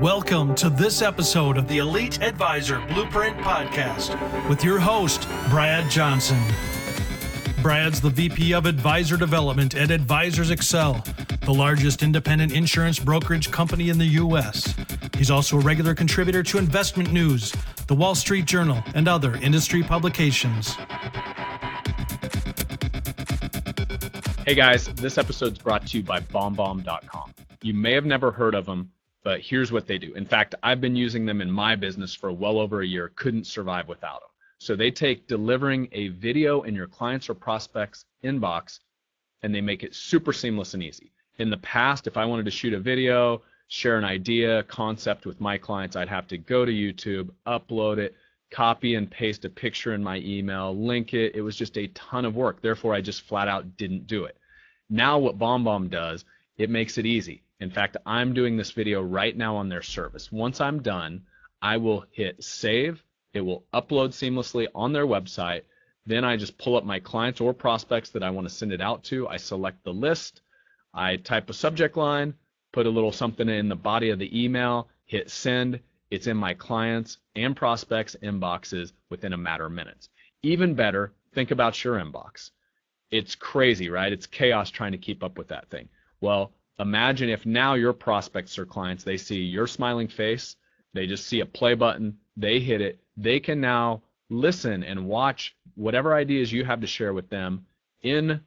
Welcome to this episode of the Elite Advisor Blueprint Podcast with your host, Brad Johnson. Brad's the VP of Advisor Development at Advisors Excel, the largest independent insurance brokerage company in the U.S. He's also a regular contributor to Investment News, the Wall Street Journal, and other industry publications. Hey guys, this episode is brought to you by BombBomb.com. You may have never heard of them but here's what they do. In fact, I've been using them in my business for well over a year, couldn't survive without them. So they take delivering a video in your clients or prospects inbox and they make it super seamless and easy. In the past, if I wanted to shoot a video, share an idea, concept with my clients, I'd have to go to YouTube, upload it, copy and paste a picture in my email, link it. It was just a ton of work. Therefore, I just flat out didn't do it. Now, what BombBomb does, it makes it easy. In fact, I'm doing this video right now on their service. Once I'm done, I will hit save. It will upload seamlessly on their website. Then I just pull up my clients or prospects that I want to send it out to. I select the list. I type a subject line, put a little something in the body of the email, hit send. It's in my clients and prospects inboxes within a matter of minutes. Even better, think about your inbox. It's crazy, right? It's chaos trying to keep up with that thing. Well, Imagine if now your prospects or clients, they see your smiling face, they just see a play button, they hit it, they can now listen and watch whatever ideas you have to share with them in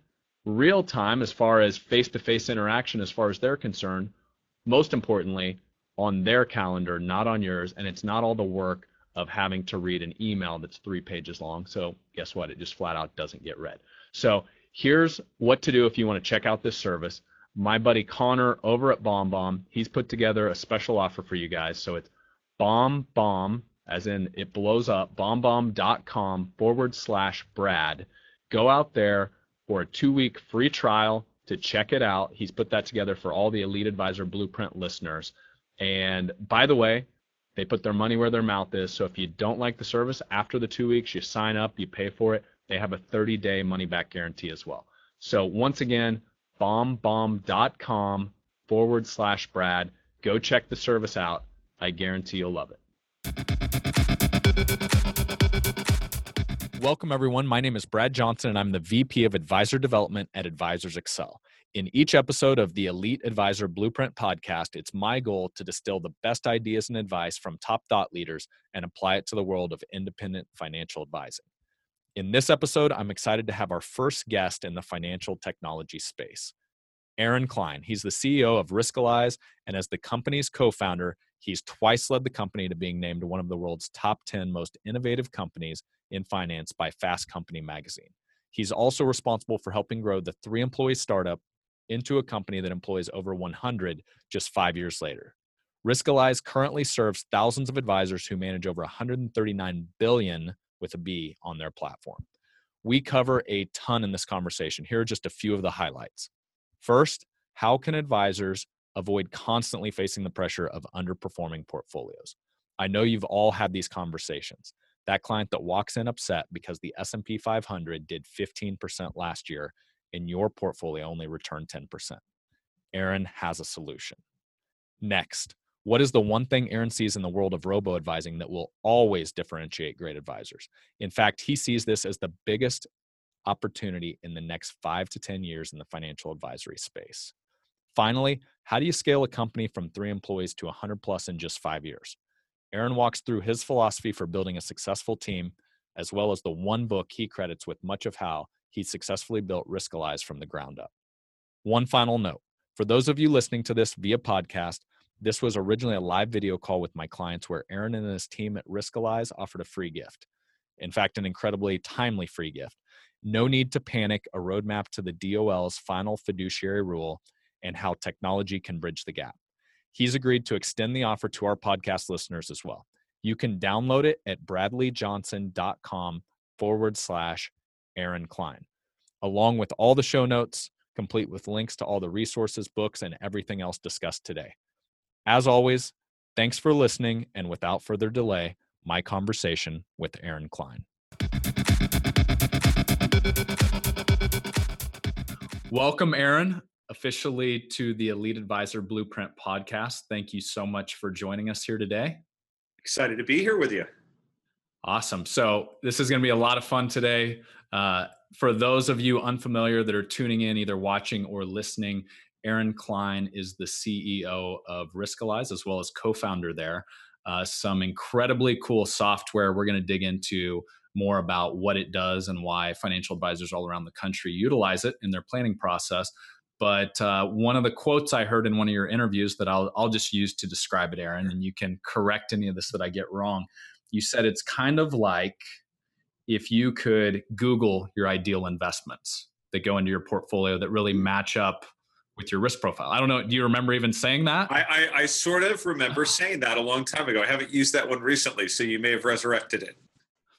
real time as far as face-to-face interaction as far as they're concerned most importantly on their calendar not on yours. And it's not all the work of having to read an email that's three pages long. So guess what? It just flat out doesn't get read. So here's what to do if you want to check out this service my buddy Connor over at BombBomb, he's put together a special offer for you guys. So it's bomb bomb, as in it blows up, bombbomb.com forward slash Brad. Go out there for a two week free trial to check it out. He's put that together for all the Elite Advisor Blueprint listeners. And by the way, they put their money where their mouth is. So if you don't like the service after the two weeks, you sign up, you pay for it. They have a 30 day money back guarantee as well. So once again, bombbomb.com forward slash Brad. Go check the service out. I guarantee you'll love it. Welcome, everyone. My name is Brad Johnson, and I'm the VP of Advisor Development at Advisors Excel. In each episode of the Elite Advisor Blueprint podcast, it's my goal to distill the best ideas and advice from top thought leaders and apply it to the world of independent financial advising. In this episode, I'm excited to have our first guest in the financial technology space, Aaron Klein. He's the CEO of Riskalyze, and as the company's co founder, he's twice led the company to being named one of the world's top 10 most innovative companies in finance by Fast Company magazine. He's also responsible for helping grow the three employee startup into a company that employs over 100 just five years later. Riskalyze currently serves thousands of advisors who manage over 139 billion with a B on their platform. We cover a ton in this conversation. Here are just a few of the highlights. First, how can advisors avoid constantly facing the pressure of underperforming portfolios? I know you've all had these conversations. That client that walks in upset because the S&P 500 did 15% last year and your portfolio only returned 10%. Aaron has a solution. Next, what is the one thing Aaron sees in the world of robo advising that will always differentiate great advisors? In fact, he sees this as the biggest opportunity in the next five to 10 years in the financial advisory space. Finally, how do you scale a company from three employees to 100 plus in just five years? Aaron walks through his philosophy for building a successful team, as well as the one book he credits with much of how he successfully built Riskalyze from the ground up. One final note for those of you listening to this via podcast, this was originally a live video call with my clients where Aaron and his team at Riskalyze offered a free gift. In fact, an incredibly timely free gift. No need to panic, a roadmap to the DOL's final fiduciary rule and how technology can bridge the gap. He's agreed to extend the offer to our podcast listeners as well. You can download it at bradleyjohnson.com forward slash Aaron Klein, along with all the show notes, complete with links to all the resources, books, and everything else discussed today. As always, thanks for listening. And without further delay, my conversation with Aaron Klein. Welcome, Aaron. officially to the Elite Advisor Blueprint podcast. Thank you so much for joining us here today. Excited to be here with you. Awesome. So, this is going to be a lot of fun today. Uh, for those of you unfamiliar that are tuning in, either watching or listening, Aaron Klein is the CEO of Riskalyze as well as co founder there. Uh, some incredibly cool software. We're going to dig into more about what it does and why financial advisors all around the country utilize it in their planning process. But uh, one of the quotes I heard in one of your interviews that I'll, I'll just use to describe it, Aaron, and you can correct any of this that I get wrong. You said it's kind of like if you could Google your ideal investments that go into your portfolio that really match up with your risk profile. I don't know. Do you remember even saying that? I, I, I sort of remember saying that a long time ago. I haven't used that one recently, so you may have resurrected it.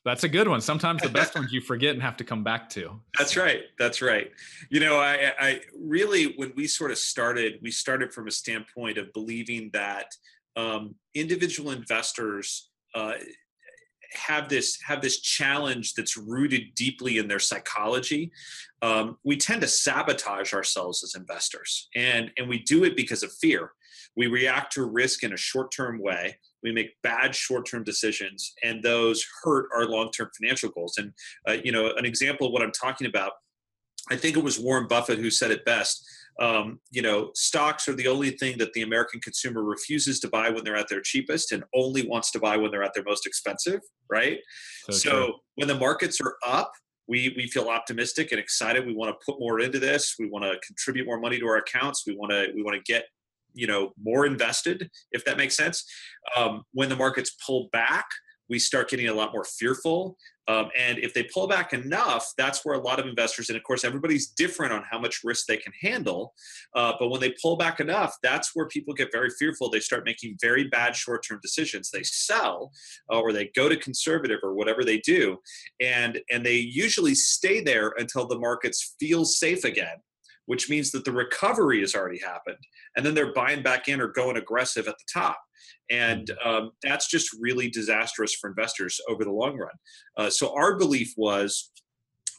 That's a good one. Sometimes the best ones you forget and have to come back to. That's right. That's right. You know, I, I really, when we sort of started, we started from a standpoint of believing that um, individual investors uh, have this have this challenge that's rooted deeply in their psychology um, we tend to sabotage ourselves as investors. And and we do it because of fear. We react to risk in a short-term way. We make bad short-term decisions and those hurt our long-term financial goals. And uh, you know an example of what i'm talking about i think it was warren buffett who said it best um, you know, stocks are the only thing that the American consumer refuses to buy when they're at their cheapest and only wants to buy when they're at their most expensive, right? So, so when the markets are up, we we feel optimistic and excited. We want to put more into this. We want to contribute more money to our accounts. We want to we want to get you know more invested, if that makes sense. Um, when the markets pull back, we start getting a lot more fearful. Um, and if they pull back enough, that's where a lot of investors, and of course, everybody's different on how much risk they can handle. Uh, but when they pull back enough, that's where people get very fearful. They start making very bad short term decisions. They sell uh, or they go to conservative or whatever they do. And, and they usually stay there until the markets feel safe again which means that the recovery has already happened. And then they're buying back in or going aggressive at the top. And um, that's just really disastrous for investors over the long run. Uh, so our belief was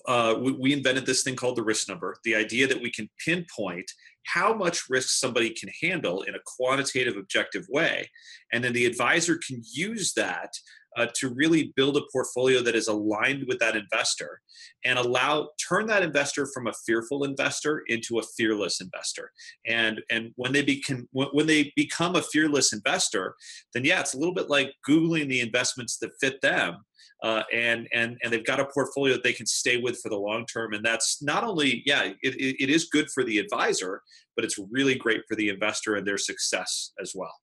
uh, we, we, invented this thing called the risk number the idea that we can pinpoint how much risk somebody can handle in a quantitative objective way and then the advisor can use that uh, to really build a portfolio that is aligned with that investor and allow turn that investor from a fearful investor into a fearless investor. And and when they become when they become a fearless investor then yeah it's a little bit like googling the investments that fit them uh, and and and they've got a portfolio that they can stay with for the long term. And that's not only yeah it, it is good for the advisor but it's really great for the investor and their success as well.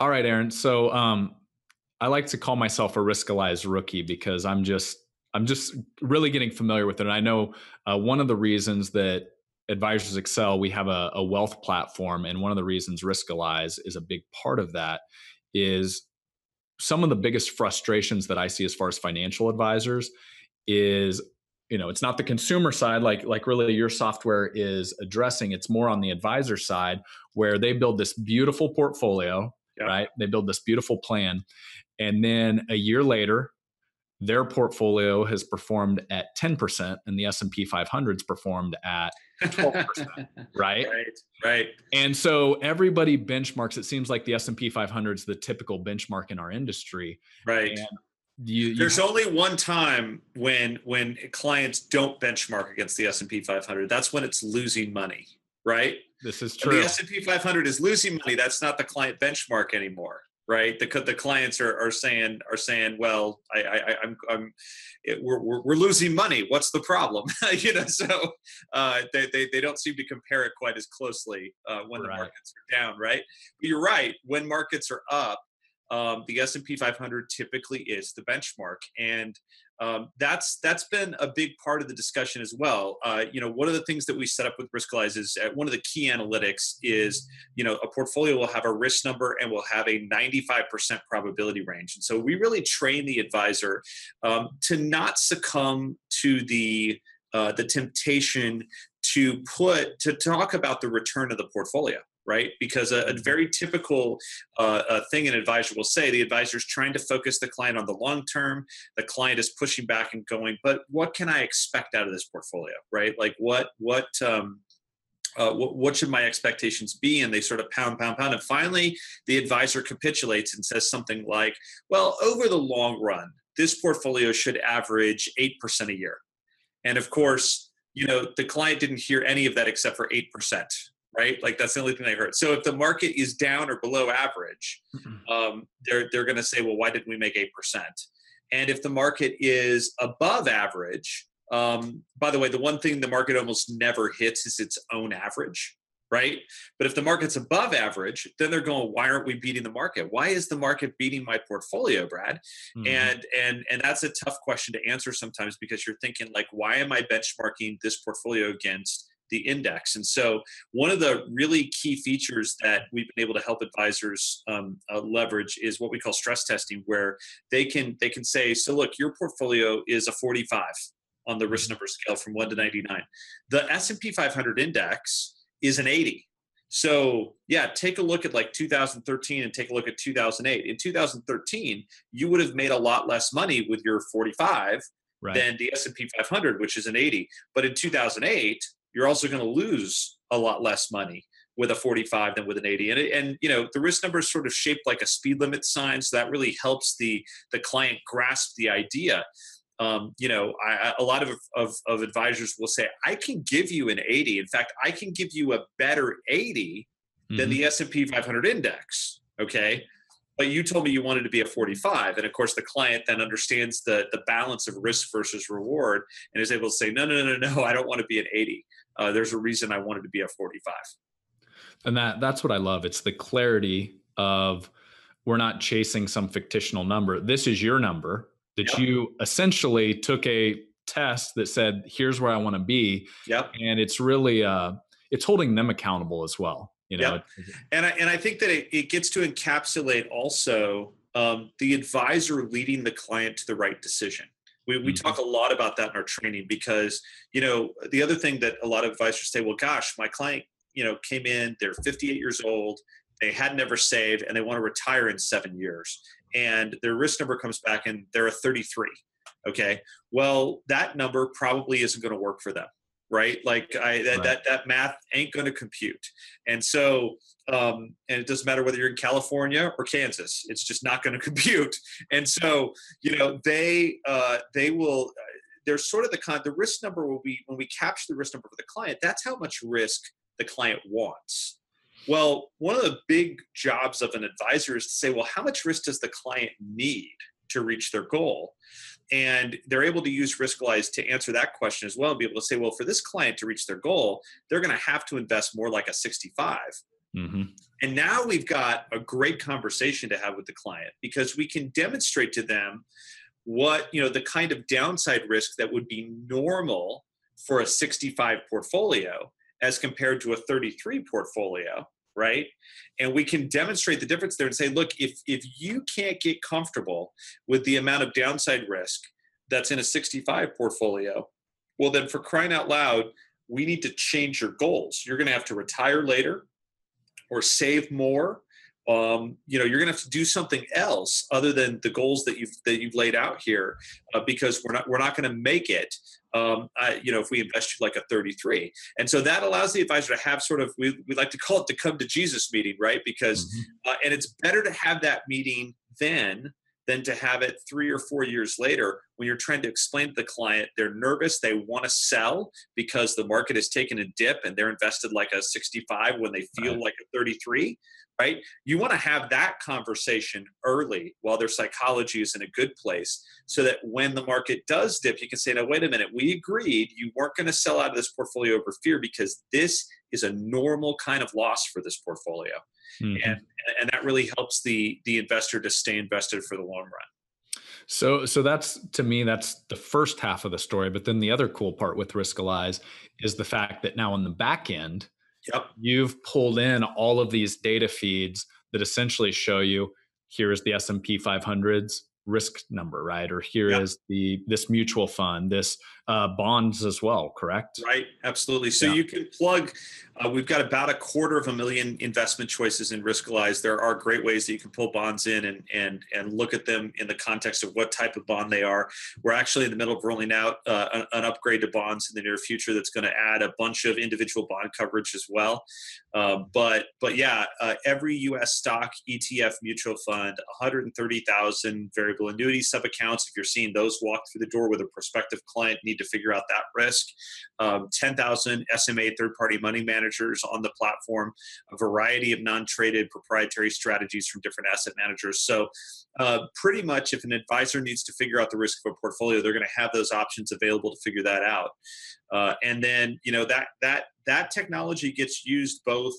All right aaron. So um, I like to call myself a Riskalyze rookie because I'm just I'm just really getting familiar with it. And I know uh, one of the reasons that Advisors Excel, we have a, a wealth platform, and one of the reasons Riskalyze is a big part of that is some of the biggest frustrations that I see as far as financial advisors is you know it's not the consumer side like like really your software is addressing it's more on the advisor side where they build this beautiful portfolio yeah. right they build this beautiful plan and then a year later, their portfolio has performed at 10% and the S&P 500's performed at 12%, right? Right, right. And so everybody benchmarks it seems like the S&P 500 is the typical benchmark in our industry. Right. And you, you There's only one time when when clients don't benchmark against the S&P 500. That's when it's losing money, right? This is true. When the S&P 500 is losing money. That's not the client benchmark anymore right? The the clients are, are saying are saying, well, I, I I'm I'm it, we're, we're, we're losing money. What's the problem? you know, so uh, they, they they don't seem to compare it quite as closely uh, when right. the markets are down, right? But you're right. When markets are up, um, the S&P 500 typically is the benchmark, and um, that's that's been a big part of the discussion as well. Uh, you know, one of the things that we set up with Riskalyze is uh, one of the key analytics is you know a portfolio will have a risk number and will have a 95% probability range, and so we really train the advisor um, to not succumb to the uh, the temptation to put to talk about the return of the portfolio right? Because a, a very typical uh, a thing an advisor will say, the advisor is trying to focus the client on the long term. The client is pushing back and going, but what can I expect out of this portfolio, right? Like what what um, uh, what, what, should my expectations be? And they sort of pound, pound, pound. And finally, the advisor capitulates and says something like, well, over the long run, this portfolio should average 8% a year. And of course, you know, the client didn't hear any of that except for 8%, right? Like that's the only thing they heard. So if the market is down or below average, um, they're, they're going to say, well, why didn't we make 8%? And if the market is above average, um, by the way, the one thing the market almost never hits is its own average, right? But if the market's above average, then they're going, why aren't we beating the market? Why is the market beating my portfolio, Brad? Mm-hmm. And and and that's a tough question to answer sometimes because you're thinking like, why am I benchmarking this portfolio against the index. And so, one of the really key features that we've been able to help advisors um, uh, leverage is what we call stress testing, where they can they can say, "So look, your portfolio is a 45 on the risk number scale from 1 to 99. The S&P 500 index is an 80. So, yeah, take a look at like 2013 and take a look at 2008. In 2013, you would have made a lot less money with your 45 right. than the S&P 500, which is an 80. But in 2008, you're also going to lose a lot less money with a 45 than with an 80 and, and you know the risk number is sort of shaped like a speed limit sign so that really helps the the client grasp the idea um, you know, I, a lot of, of, of, advisors will say, I can give you an 80. In fact, I can give you a better 80 mm-hmm. than the S&P 500 index. Okay. But you told me you wanted to be a 45. And of course, the client then understands the, the balance of risk versus reward and is able to say, no, no, no, no, I don't want to be an 80. Uh, there's a reason I wanted to be a 45. And that that's what I love. It's the clarity of we're not chasing some fictional number. This is your number that yep. you essentially took a test that said, here's where I want to be. Yep. And it's really, uh, it's holding them accountable as well. You know, yep. and I, and I think that it, it gets to encapsulate also um, the advisor leading the client to the right decision. We, we mm-hmm. talk a lot about that in our training because, you know, the other thing that a lot of advisors say, well, gosh, my client, you know, came in, they're 58 years old, they had never saved, and they want to retire in seven years and their risk number comes back and they're a 33 okay well that number probably isn't going to work for them right like i that right. that, that math ain't going to compute and so um, and it doesn't matter whether you're in california or kansas it's just not going to compute and so you know they uh, they will uh, there's sort of the con the risk number will be when we capture the risk number for the client that's how much risk the client wants well, one of the big jobs of an advisor is to say, well, how much risk does the client need to reach their goal? And they're able to use Riskalyze to answer that question as well and be able to say, well, for this client to reach their goal, they're going to have to invest more like a 65. Mm-hmm. And now we've got a great conversation to have with the client because we can demonstrate to them what, you know, the kind of downside risk that would be normal for a 65 portfolio as compared to a 33 portfolio right? And we can demonstrate the difference there and say look if if you can't get comfortable with the amount of downside risk that's in a 65 portfolio well then for crying out loud we need to change your goals. You're going to have to retire later or save more. Um, you know you're going to have to do something else other than the goals that you've that you've laid out here uh, because we're not we're not going to make it um, I, you know, if we invest you like a 33. And so that allows the advisor to have sort of, we, we like to call it the come to Jesus meeting, right? Because, mm-hmm. uh, and it's better to have that meeting then than to have it three or four years later when you're trying to explain to the client they're nervous they want to sell because the market has taken a dip and they're invested like a 65 when they feel right. like a 33 right? You want to have that conversation early while their psychology is in a good place so that when the market does dip you can say now wait a minute we agreed you weren't going to sell out of this portfolio over fear because this is a normal kind of loss for this portfolio. Mm-hmm. and and that really helps the the investor to stay invested for the long run. So so that's to me that's the first half of the story but then the other cool part with Riskalyze is the fact that now on the back end yep. you've pulled in all of these data feeds that essentially show you here is the S&P 500's risk number right or here yep. is the this mutual fund this uh, bonds as well, correct? Right, absolutely. So yeah. you can plug. Uh, we've got about a quarter of a million investment choices in Riskalyze. There are great ways that you can pull bonds in and and and look at them in the context of what type of bond they are. We're actually in the middle of rolling out uh, an, upgrade to bonds in the near future that's going to add a bunch of individual bond coverage as well. Um, but but yeah, uh, every U.S. stock, ETF, mutual fund, 130,000 variable annuity sub accounts. If you're seeing those walk through the door with a prospective client, need to figure out that risk. Um, 10,000 SMA third party money managers on the platform, a variety of non traded proprietary strategies from different asset managers. So, uh, pretty much if an advisor needs to figure out the risk of a portfolio, they're going to have those options available to figure that out. Uh, and then, you know, that, that, that technology gets used both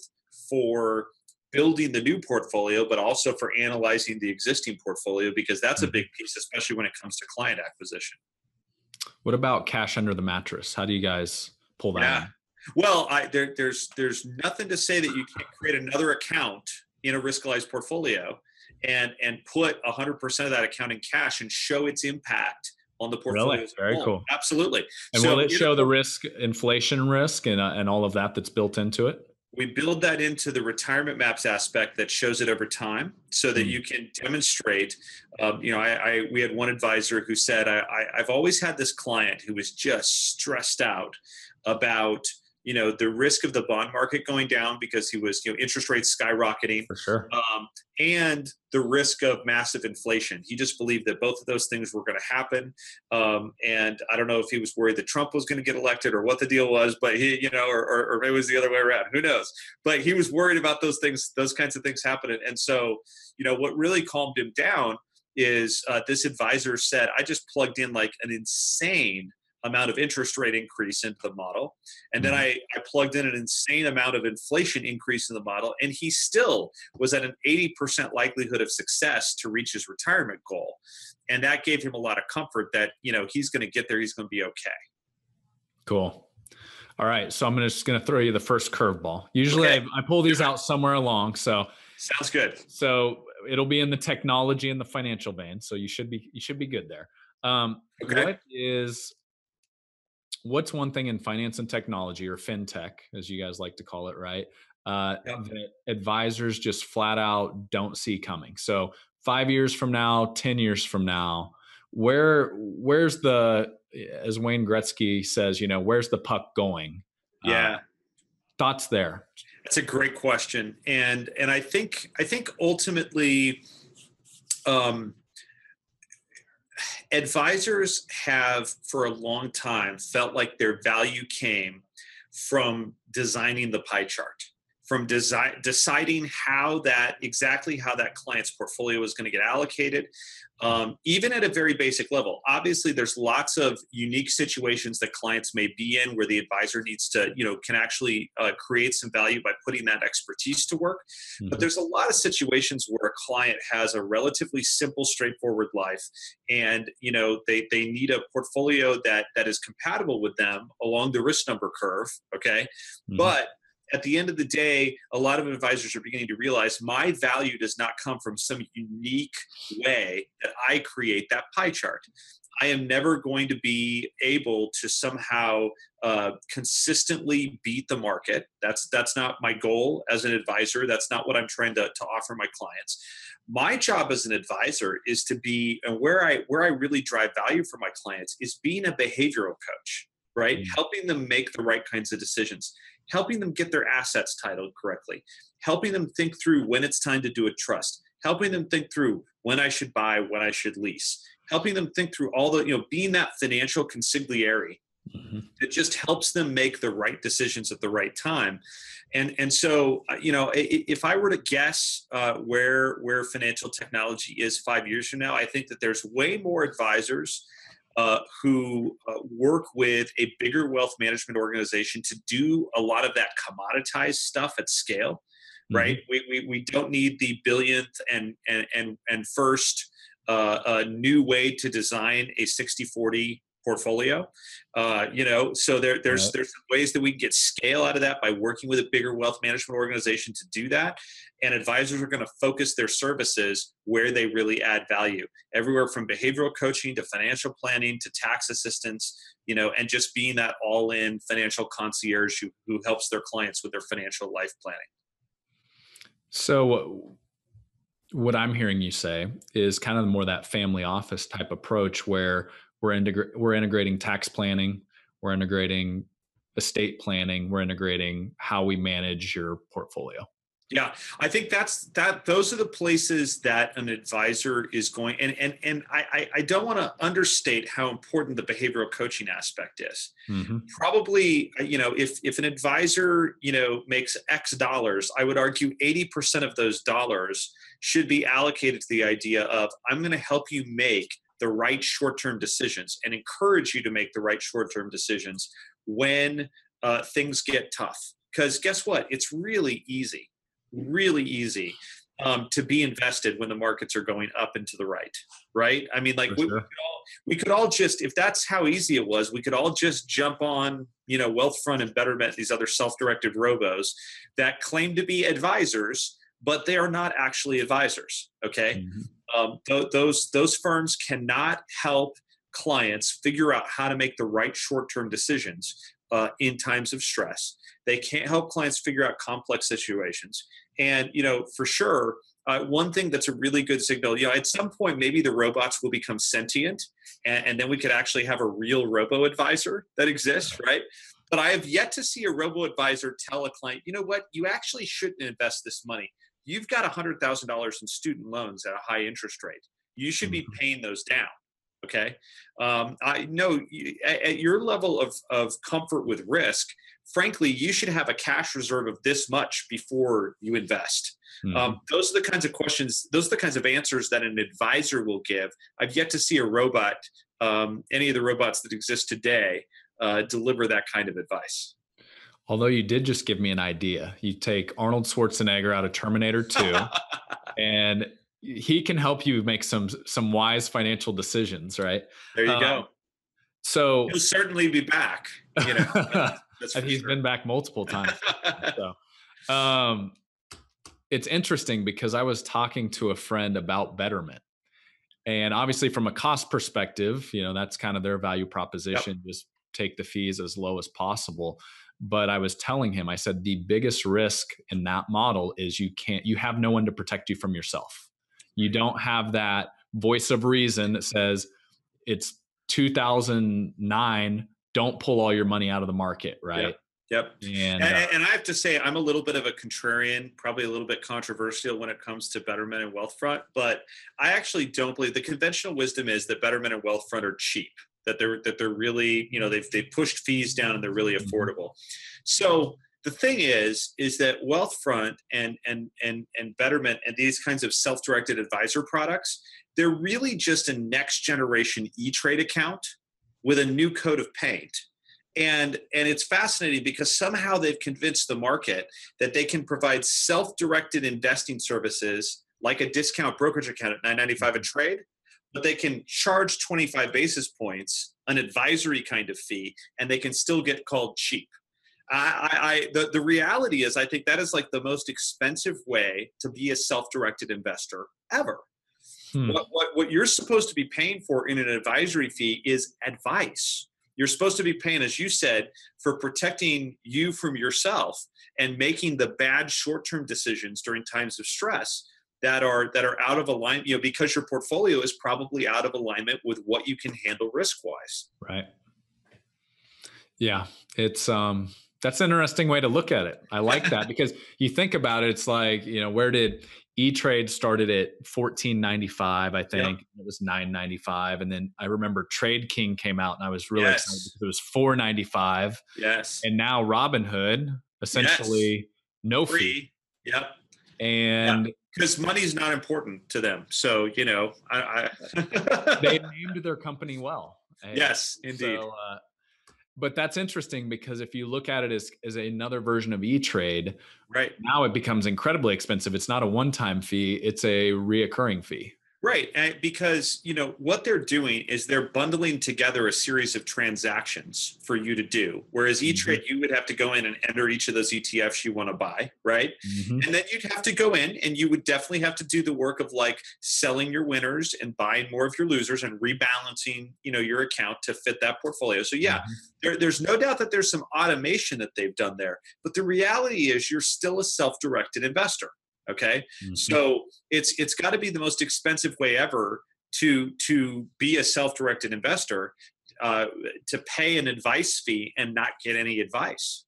for building the new portfolio, but also for analyzing the existing portfolio because that's a mm-hmm. big piece, especially when it comes to client acquisition. What about cash under the mattress? How do you guys pull that? Yeah. Well, I, there, there's there's nothing to say that you can't create another account in a Riskalyze portfolio and and put 100% of that account in cash and show its impact on the portfolio. Really? Very cool. Absolutely. And so, will it show know, the risk, inflation risk, and uh, and all of that that's built into it? we build that into the retirement maps aspect that shows it over time so that hmm. you can demonstrate um, you know I, I, we had one advisor who said I, I, i've always had this client who was just stressed out about you know the risk of the bond market going down because he was you know interest rates skyrocketing for sure. um, and the risk of massive inflation. He just believed that both of those things were going to happen um, and i don't know if he was worried that trump was going to get elected or what the deal was but he you know or, or, or maybe it was the other way around. Who knows? But he was worried about those things those kinds of things happening. And so you know what really calmed him down is uh, this advisor said i just plugged in like an insane amount of interest rate increase into the model. And then mm-hmm. I, I plugged in an insane amount of inflation increase in the model, and he still was at an 80% likelihood of success to reach his retirement goal. And that gave him a lot of comfort that, you know, he's going to get there, he's going to be okay. Cool. All right. So I'm just going to throw you the first curveball. Usually okay. I, I pull these out somewhere along. So sounds good. So it'll be in the technology and the financial vein. So you should be, you should be good there. Um, okay. What is what's one thing in finance and technology or fintech as you guys like to call it right uh, that advisors just flat out don't see coming? So five years from now ten years from now where where's the as wayne gretzky says you know where's the puck going? Yeah. uh, thoughts there? That's a great question and and i think i think ultimately um advisors have for a long time felt like their value came from designing the pie chart from desi- deciding how that exactly how that client's portfolio is going to get allocated um, even at a very basic level obviously there's lots of unique situations that clients may be in where the advisor needs to you know can actually uh, create some value by putting that expertise to work mm-hmm. but there's a lot of situations where a client has a relatively simple straightforward life and you know they they need a portfolio that that is compatible with them along the risk number curve okay mm-hmm. but at the end of the day, a lot of advisors are beginning to realize my value does not come from some unique way that I create that pie chart. I am never going to be able to somehow uh, consistently beat the market. That's that's not my goal as an advisor. That's not what I'm trying to, to offer my clients. My job as an advisor is to be, and where I where I really drive value for my clients is being a behavioral coach, right? Mm-hmm. Helping them make the right kinds of decisions helping them get their assets titled correctly, helping them think through when it's time to do a trust, helping them think through when I should buy, when I should lease, helping them think through all the, you know, being that financial consigliere mm-hmm. that just helps them make the right decisions at the right time. And, and so, uh, you know, if I were to guess uh, where, where financial technology is five years from now, I think that there's way more advisors uh, who uh, work with a bigger wealth management organization to do a lot of that commoditized stuff at scale mm-hmm. right we, we, we don't need the billionth and and and, and first uh, a new way to design a 60 40 portfolio. Uh, you know, so there, there's right. there's ways that we can get scale out of that by working with a bigger wealth management organization to do that. And advisors are going to focus their services where they really add value, everywhere from behavioral coaching to financial planning to tax assistance. you know, and just being that all in financial concierge who, who helps their clients with their financial life planning. So, what I'm hearing you say is kind of more that family office type approach where we're, integra- we're integrating tax planning, we're integrating estate planning, we're integrating how we manage your portfolio. Yeah, I think that's that. Those are the places that an advisor is going, and and and I I don't want to understate how important the behavioral coaching aspect is. Mm-hmm. Probably, uh, you know, if if an advisor you know makes X dollars, I would argue eighty percent of those dollars should be allocated to the idea of I'm going to help you make the right short-term decisions and encourage you to make the right short-term decisions when uh, things get tough. Because guess what? It's really easy really easy um, to be invested when the markets are going up and to the right, right? I mean, like we, we, could all, we could all just, if that's how easy it was, we could all just jump on, you know, Wealthfront and Betterment, these other self-directed robos that claim to be advisors, but they are not actually advisors. Okay, mm-hmm. um, th- those those firms cannot help clients figure out how to make the right short-term decisions uh, in times of stress. They can't help clients figure out complex situations. And you know, for sure, uh, one thing that's a really good signal, you know, at some point maybe the robots will become sentient, and, and then we could actually have a real robo advisor that exists, right? But I have yet to see a robo advisor tell a client, you know what, you actually shouldn't invest this money. You've got $100,000 in student loans at a high interest rate. You should be mm-hmm. paying those down. Okay. Um, I know at your level of, of comfort with risk, frankly, you should have a cash reserve of this much before you invest. Mm-hmm. Um, those are the kinds of questions, those are the kinds of answers that an advisor will give. I've yet to see a robot, um, any of the robots that exist today, uh, deliver that kind of advice. Although you did just give me an idea. You take Arnold Schwarzenegger out of Terminator 2 and he can help you make some some wise financial decisions, right? There you um, go. So he'll certainly be back. You know, and he's sure. been back multiple times. so, um, it's interesting because I was talking to a friend about Betterment, and obviously from a cost perspective, you know that's kind of their value proposition. Yep. Just take the fees as low as possible. But I was telling him, I said the biggest risk in that model is you can't, you have no one to protect you from yourself. You don't have that voice of reason that says it's 2009 don't pull all your money out of the market, right? Yep. yep. And, and, uh, and, I have to say, I'm a little bit of a contrarian, probably a little bit controversial when it comes to Betterment and Wealthfront, but I actually don't believe the conventional wisdom is that Betterment and Wealthfront are cheap, that they're that they're really, you know, they've they pushed fees down and they're really mm-hmm. affordable. So the thing is, is that Wealthfront and and and and Betterment and these kinds of self-directed advisor products, they're really just a next generation E-Trade account with a new coat of paint. And and it's fascinating because somehow they've convinced the market that they can provide self-directed investing services like a discount brokerage account at 995 a trade but they can charge 25 basis points an advisory kind of fee and they can still get called cheap I, I, the, the reality is i think that is like the most expensive way to be a self-directed investor ever Hmm. What, what, what you're supposed to be paying for in an advisory fee is advice. You're supposed to be paying, as you said, for protecting you from yourself and making the bad short-term decisions during times of stress that are that are out of alignment. You know, because your portfolio is probably out of alignment with what you can handle risk-wise. Right. Yeah, it's um that's an interesting way to look at it. I like that because you think about it, it's like, you know, where did E Trade started at 1495, I think. Yep. It was 995. And then I remember Trade King came out and I was really yes. excited because it was 495. Yes. And now Robinhood, essentially yes. no Free. fee. Yep. And because yeah. money's not important to them. So, you know, I, I they named their company well. Yes, indeed. So, uh, but that's interesting because if you look at it as, as another version of e-trade right. now it becomes incredibly expensive. It's not a one-time fee it's a reoccurring fee Right, and because you know what they're doing is they're bundling together a series of transactions for you to do. Whereas mm-hmm. E Trade, you would have to go in and enter each of those ETFs you want to buy, right? Mhm. And then you'd have to go in and you would definitely have to do the work of like selling your winners and buying more of your losers and rebalancing, you know, your account to fit that portfolio. So yeah, mm-hmm. there, there's no doubt that there's some automation that they've done there. But the reality is you're still a self-directed investor. Okay. Mhm. So it's it's got to be the most expensive way ever to to be a self-directed investor, uh, to pay an advice fee and not get any advice.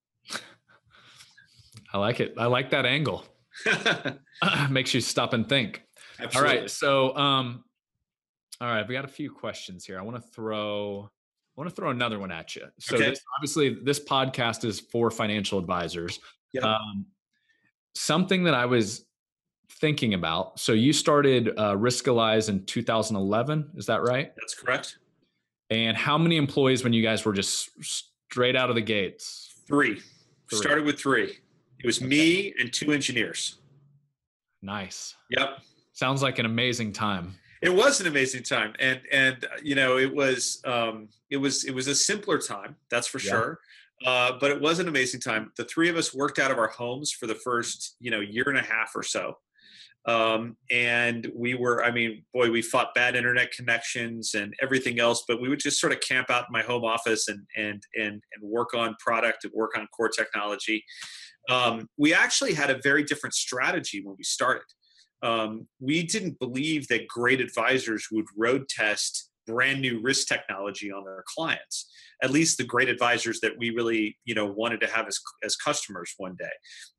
I like it. I like that angle. Makes you stop and think. All Absolutely. right. So, um, all right, we got a few questions here. I want to throw, I want to throw another one at you. So, Okay. this, obviously, this podcast is for financial advisors. Yep. Um, something that I was thinking about. So, you started uh, Riskalyze in 2011. Is that right? That's correct. And how many employees when you guys were just straight out of the gates? Three. Three. Started with three. It was me and two engineers. Nice. Yep. Sounds like an amazing time. It was an amazing time, and and uh, you know it was um, it was it was a simpler time, that's for Yeah. sure. Uh, but it was an amazing time. The three of us worked out of our homes for the first you know year and a half or so, um, and we were I mean boy we fought bad internet connections and everything else, but we would just sort of camp out in my home office and and and and work on product and work on core technology. Um, we actually had a very different strategy when we started um, we didn't believe that great advisors would road test brand new risk technology on their clients at least the great advisors that we really you know wanted to have as, as customers one day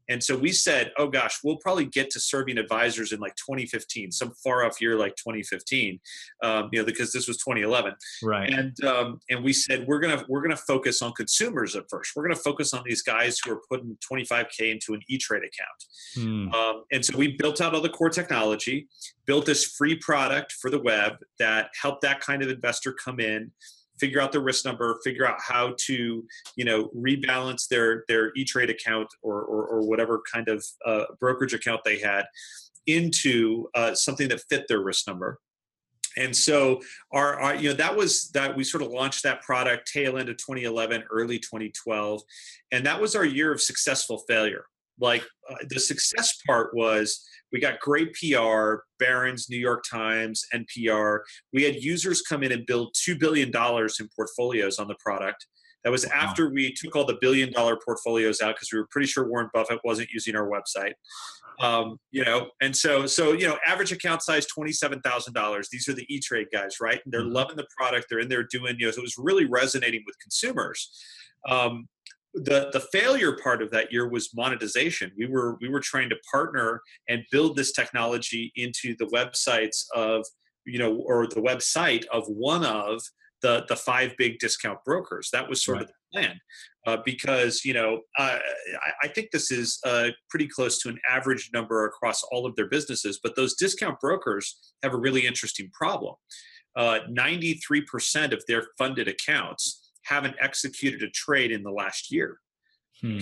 and so we said oh gosh we'll probably get to serving advisors in like 2015 some far off year like 2015 um, you know because this was 2011 Right. and um, and we said we're gonna we're gonna focus on consumers at first. We're gonna focus on these guys who are putting 25k into an E Trade account. Hmm. Um, and so we built out all the core technology, built this free product for the web that helped that kind of investor come in, figure out the risk number, figure out how to you know rebalance their their E Trade account or, or or whatever kind of uh, brokerage account they had into uh, something that fit their risk number. And so our, our, you know that was that we sort of launched that product tail end of 2011 early 2012 and that was our year of successful failure like uh, the success part was we got great pr barron's new york times npr we had users come in and build $2 billion in portfolios on the product that was after we took all the billion dollar portfolios out because we were pretty sure warren buffett wasn't using our website um, you know, and so so you know, average account size twenty seven thousand dollars. These are the E Trade guys, right? And they're Mhm. loving the product. They're in there doing, you know, so it was really resonating with consumers. Um, the the failure part of that year was monetization. We were we were trying to partner and build this technology into the websites of you know or the website of one of the the five big discount brokers. That was sort of the plan uh, because you know uh, I, I think this is uh, pretty close to an average number across all of their businesses. But those discount brokers have a really interesting problem. Uh, Ninety-three percent of their funded accounts haven't executed a trade in the last year. Hmm.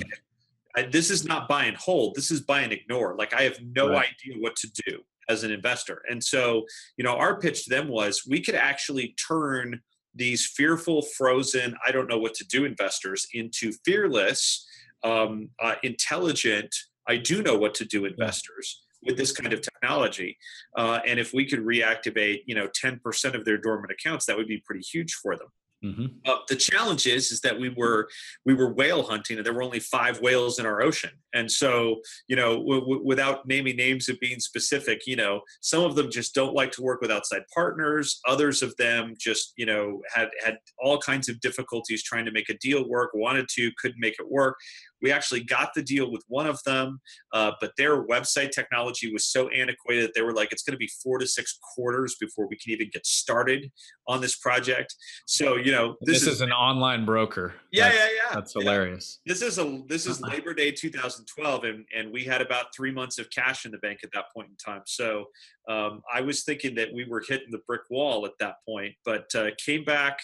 I, this is not buy and hold. This is buy and ignore. Like I have no Right. idea what to do as an investor. And so, you know, our pitch to them was we could actually turn these fearful, frozen, I don't know what to do investors into fearless, um, uh, intelligent, I do know what to do investors with this kind of technology. Uh, and if we could reactivate, you know, 10% of their dormant accounts, that would be pretty huge for them. Mhm. Uh, the challenge is is that we were we were whale hunting and there were only five whales in our ocean. And so you know w- w- without naming names and being specific you know some of them just don't like to work with outside partners. Others of them just you know had had all kinds of difficulties trying to make a deal work wanted to couldn't make it work we actually got the deal with one of them uh, but their website technology was so antiquated that they were like it's going to be four to six quarters before we can even get started on this project so you know This, is, an online broker. yeah That's, yeah yeah That's yeah. hilarious. This is a this is Labor Day 2012, and and we had about three months of cash in the bank at that point in time. So um, I was thinking that we were hitting the brick wall at that point, but uh, came back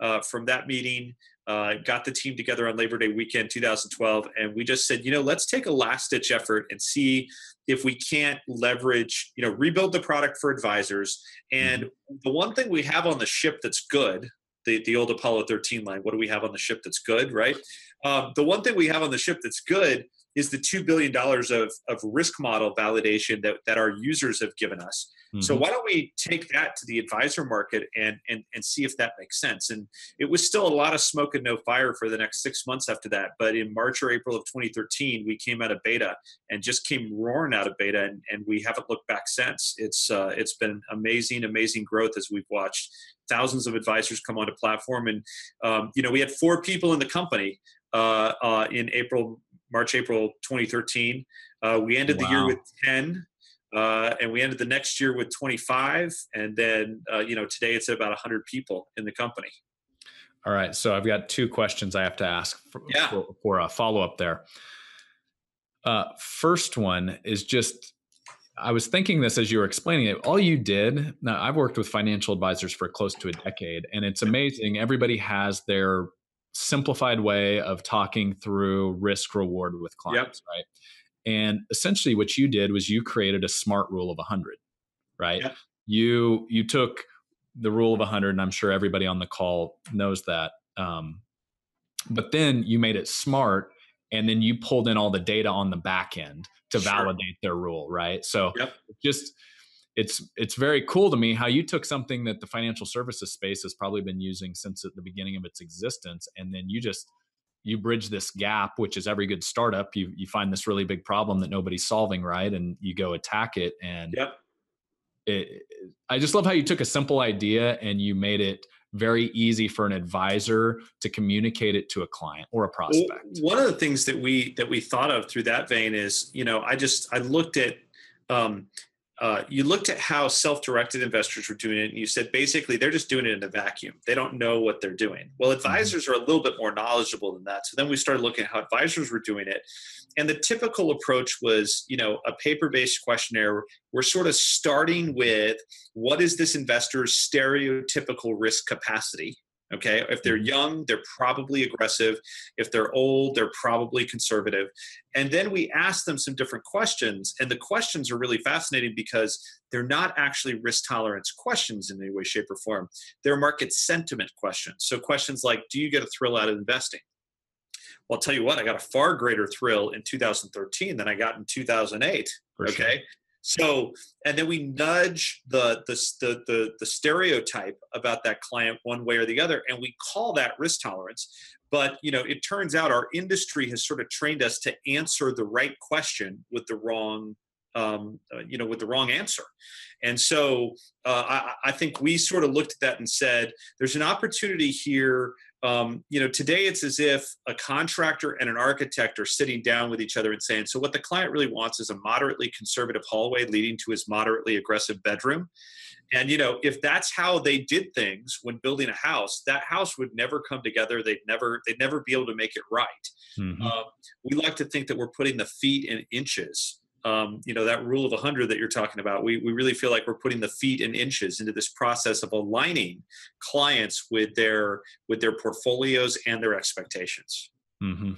uh, from that meeting. Uh, got the team together on Labor Day weekend 2012, and we just said, you know, let's take a last ditch effort and see if we can't leverage, you know, rebuild the product for advisors. And mm-hmm. the one thing we have on the ship that's good, the, the old Apollo 13 line, what do we have on the ship that's good, right? Um, the one thing we have on the ship that's good is the $2 billion of, of risk model validation that, that our users have given us. Mm-hmm. So why don't we take that to the advisor market and, and, and see if that makes sense? And it was still a lot of smoke and no fire for the next six months after that. But in March or April of 2013, we came out of beta and just came roaring out of beta and, and we haven't looked back since. It's, uh, it's been amazing, amazing growth as we've watched thousands of advisors come onto platform. And, um, you know, we had four people in the company uh, uh, in April, March, April 2013. Uh, we ended wow. the year with 10. Uh, and we ended the next year with 25 and then uh, you know today it's about 100 people in the company all right so i've got two questions i have to ask for, yeah. for, for a follow-up there uh, first one is just i was thinking this as you were explaining it all you did now i've worked with financial advisors for close to a decade and it's amazing everybody has their simplified way of talking through risk reward with clients, yep. right? And essentially what you did was you created a smart rule of 100, right? Yep. You you took the rule of 100 and I'm sure everybody on the call knows that. Um, but then you made it smart and then you pulled in all the data on the back end to sure. validate their rule, right? So yep. just it's it's very cool to me how you took something that the financial services space has probably been using since at the beginning of its existence and then you just you bridge this gap which is every good startup you you find this really big problem that nobody's solving right and you go attack it and yep. It, I just love how you took a simple idea and you made it very easy for an advisor to communicate it to a client or a prospect. Well, one of the things that we that we thought of through that vein is, you know, I just I looked at um, uh, you looked at how self-directed investors were doing it and you said basically they're just doing it in a vacuum. They don't know what they're doing. Well mm-hmm. advisors are a little bit more knowledgeable than that. So then we started looking at how advisors were doing it. And the typical approach was you know a paper-based questionnaire. We're sort of starting with what is this investor's stereotypical risk capacity Okay. If they're young, they're probably aggressive. If they're old, they're probably conservative. And then we ask them some different questions. And the questions are really fascinating because they're not actually risk tolerance questions in any way, shape, or form. They're market sentiment questions. So questions like Do you get a thrill out of investing? Well, I'll tell you what, I got a far greater thrill in 2013 than I got in 2008. For okay. Sure. So, and then we nudge the, the, the, the, the stereotype about that client one way or the other, and we call that risk tolerance. But, you know, it turns out our industry has sort of trained us to answer the right question with the wrong um, uh, you know, with the wrong answer. And so uh, I, I, think we sort of looked at that and said, there's an opportunity here um, you know, today it's as if a contractor and an architect are sitting down with each other and saying, so what the client really wants is a moderately conservative hallway leading to his moderately aggressive bedroom. And you know, if that's how they did things when building a house, that house would never come together. They'd never, they'd never be able to make it right. Mm-hmm. Uh, we like to think that we're putting the feet in inches um, you know that rule of 100 that you're talking about we, we really feel like we're putting the feet and inches into this process of aligning clients with their with their portfolios and their expectations mm-hmm.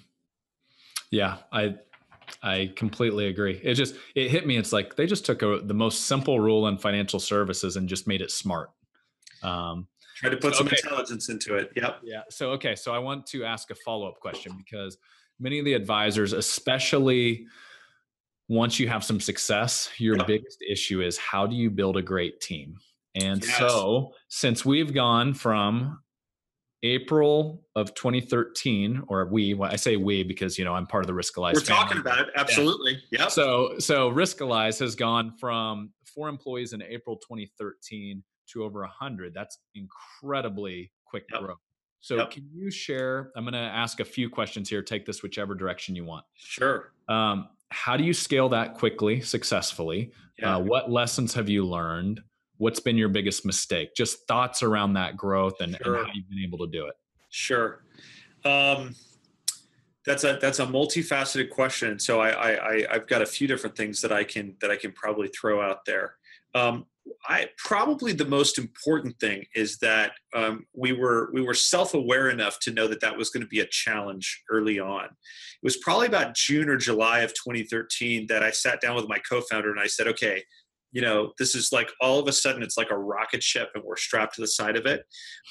yeah i i completely agree it just it hit me it's like they just took a, the most simple rule in financial services and just made it smart um, try to put some okay. intelligence into it yep yeah so okay so i want to ask a follow-up question because many of the advisors especially once you have some success, your yep. biggest issue is how do you build a great team? And yes. so, since we've gone from April of 2013, or we, well, I say we because you know I'm part of the Riskalyze. We're family. talking about it, absolutely. Yeah. So, so Riskalyze has gone from four employees in April 2013 to over 100. That's incredibly quick yep. growth. So, yep. can you share? I'm going to ask a few questions here. Take this whichever direction you want. Sure. Um, how do you scale that quickly, successfully? Yeah. Uh, what lessons have you learned? What's been your biggest mistake? Just thoughts around that growth and, sure. and how you've been able to do it. Sure. Um, that's a that's a multifaceted question. So I, I, I have got a few different things that I can that I can probably throw out there. Um, I probably the most important thing is that um, we were we were self aware enough to know that that was going to be a challenge early on. It was probably about June or July of 2013 that I sat down with my co-founder and I said, okay, you know, this is like all of a sudden it's like a rocket ship and we're strapped to the side of it,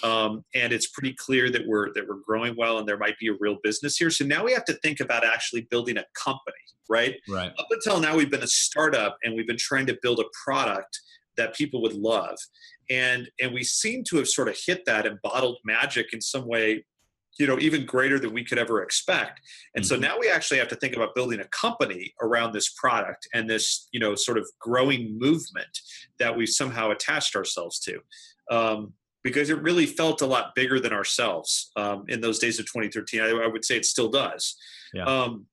um, and it's pretty clear that we're that we're growing well and there might be a real business here. So now we have to think about actually building a company, right? Right. Up until now, we've been a startup and we've been trying to build a product that people would love and and we seem to have sort of hit that and bottled magic in some way you know even greater than we could ever expect and mm-hmm. so now we actually have to think about building a company around this product and this you know sort of growing movement that we've somehow attached ourselves to um, because it really felt a lot bigger than ourselves um, in those days of 2013 I, I, would say it still does yeah. um,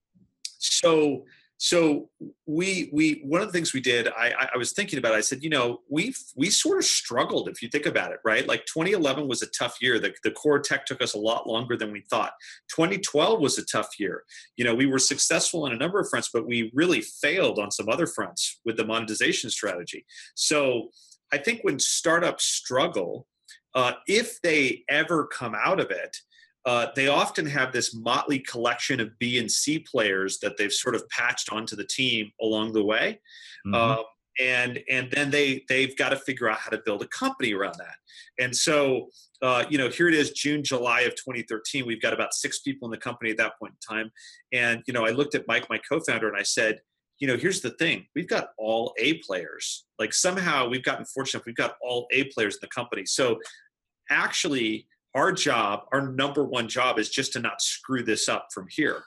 so so we we one of the things we did I, I was thinking about it, i said you know we we sort of struggled if you think about it right? Like 2011 was a tough year. The, the core tech took us a lot longer than we thought. 2012 was a tough year. You know we were successful on a number of fronts but we really failed on some other fronts with the monetization strategy. So i think when startups struggle uh, if they ever come out of it uh, they often have this motley collection of B and C players that they've sort of patched onto the team along the way. Mm-hmm. Um, and and then they they've got to figure out how to build a company around that. And so uh, you know here it is june july of 2013 we've got about six people in the company at that point in time. And you know i looked at mike my co-founder and i said you know here's the thing. We've got all a players. Like somehow we've gotten fortunate. We've got all a players in the company. So actually our job, our number one job is just to not screw this up from here.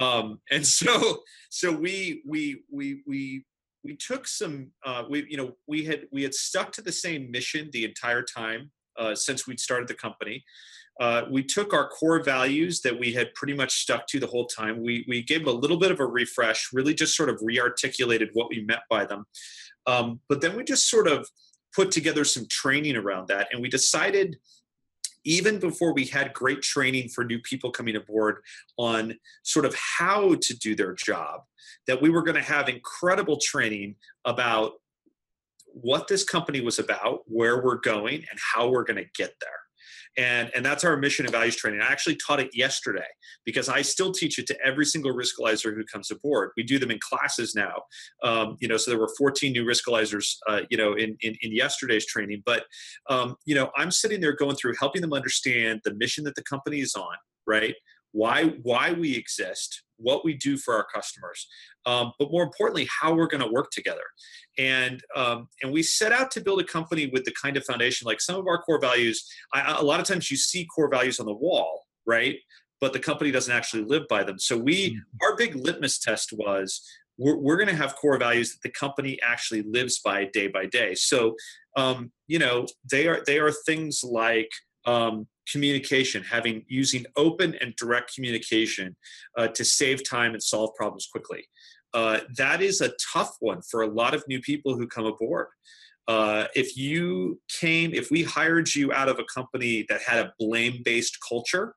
Um, and so, so we, we, we, we, we took some, uh, we, you know, we had, we had stuck to the same mission the entire time uh, since we'd started the company. Uh, we took our core values that we had pretty much stuck to the whole time. We, we gave a little bit of a refresh, really just sort of re-articulated what we meant by them. Um, but then we just sort of put together some training around that. And we decided even before we had great training for new people coming aboard on sort of how to do their job, that we were going to have incredible training about what this company was about, where we're going, and how we're going to get there and and that's our mission and values training. I actually taught it yesterday because i still teach it to every single riskalyzer who comes aboard. We do them in classes now um, you know so there were 14 new riskalyzers uh, you know in, in, in yesterday's training. But um, you know i'm sitting there going through helping them understand the mission that the company is on right? Why why we exist what we do for our customers um, but more importantly how we're going to work together. And um, and we set out to build a company with the kind of foundation like some of our core values I, a lot of times you see core values on the wall right? But the company doesn't actually live by them. So we mm-hmm. our big litmus test was we're, we're going to have core values that the company actually lives by day by day. So um, you know they are they are things like um, communication, having using open and direct communication uh, to save time and solve problems quickly. Uh, that is a tough one for a lot of new people who come aboard. Uh, if you came, if we hired you out of a company that had a blame based culture,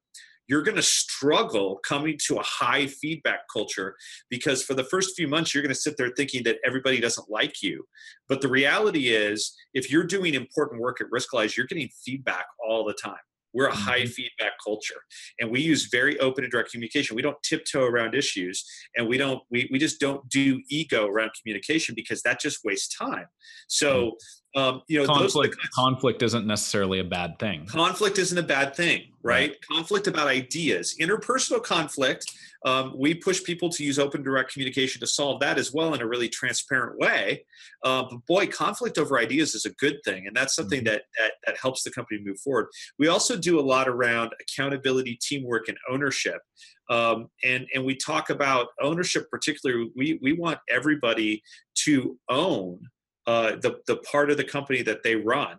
you're going to struggle coming to a high feedback culture because for the first few months you're going to sit there thinking that everybody doesn't like you but the reality is if you're doing important work at riskalyze you're getting feedback all the time we're a high mm-hmm. feedback culture and we use very open and direct communication. We don't tiptoe around issues and we don't we, we just don't do ego around communication because that just wastes time. So mm. Um, you know conflict conflict isn't necessarily a bad thing. Conflict isn't a bad thing, right? right. Conflict about ideas. Interpersonal conflict um, we push people to use open direct communication to solve that as well in a really transparent way. Uh, but boy, conflict over ideas is a good thing, and that's something mm-hmm. that, that, that helps the company move forward. We also do a lot around accountability, teamwork, and ownership. Um, and and we talk about ownership particularly. We we want everybody to own uh, the the part of the company that they run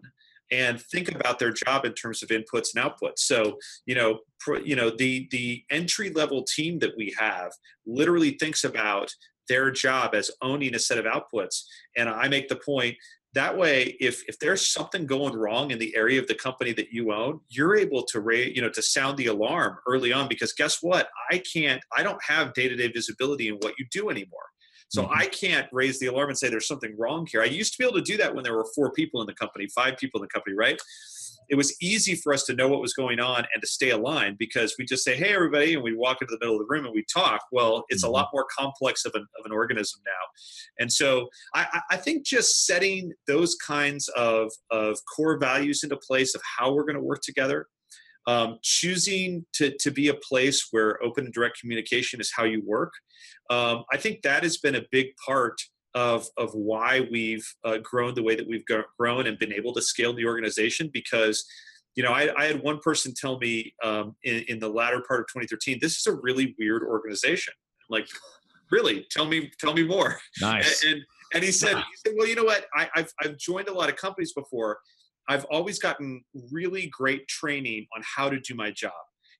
and think about their job in terms of inputs and outputs. So, you know, you know, the the entry level team that we have literally thinks about their job as owning a set of outputs. And I make the point that way if if there's something going wrong in the area of the company that you own you're able to rate you know to sound the alarm early on because guess what i can't i don't have day-to-day visibility in what you do anymore So Mhm. I can't raise the alarm and say there's something wrong here. I used to be able to do that when there were four people in the company, five people in the company, right? It was easy for us to know what was going on and to stay aligned because we just say, "Hey, everybody," and we walk into the middle of the room and we talk. Well, it's a Mhm. lot more complex of an, of an organism now, and so I, I- I think just setting those kinds of of core values into place of how we're going to work together, um, choosing to, to be a place where open and direct communication is how you work. Um, I think that has been a big part of, of why we've uh, grown the way that we've grown and been able to scale the organization because you know, I, I had one person tell me um, in, in the latter part of 2013, this is a really weird organization. I'm like, really? Tell me, tell me more. Nice. And, and and he said, he said, well, you know what? I, I've I've joined a lot of companies before. I've always gotten really great training on how to do my job.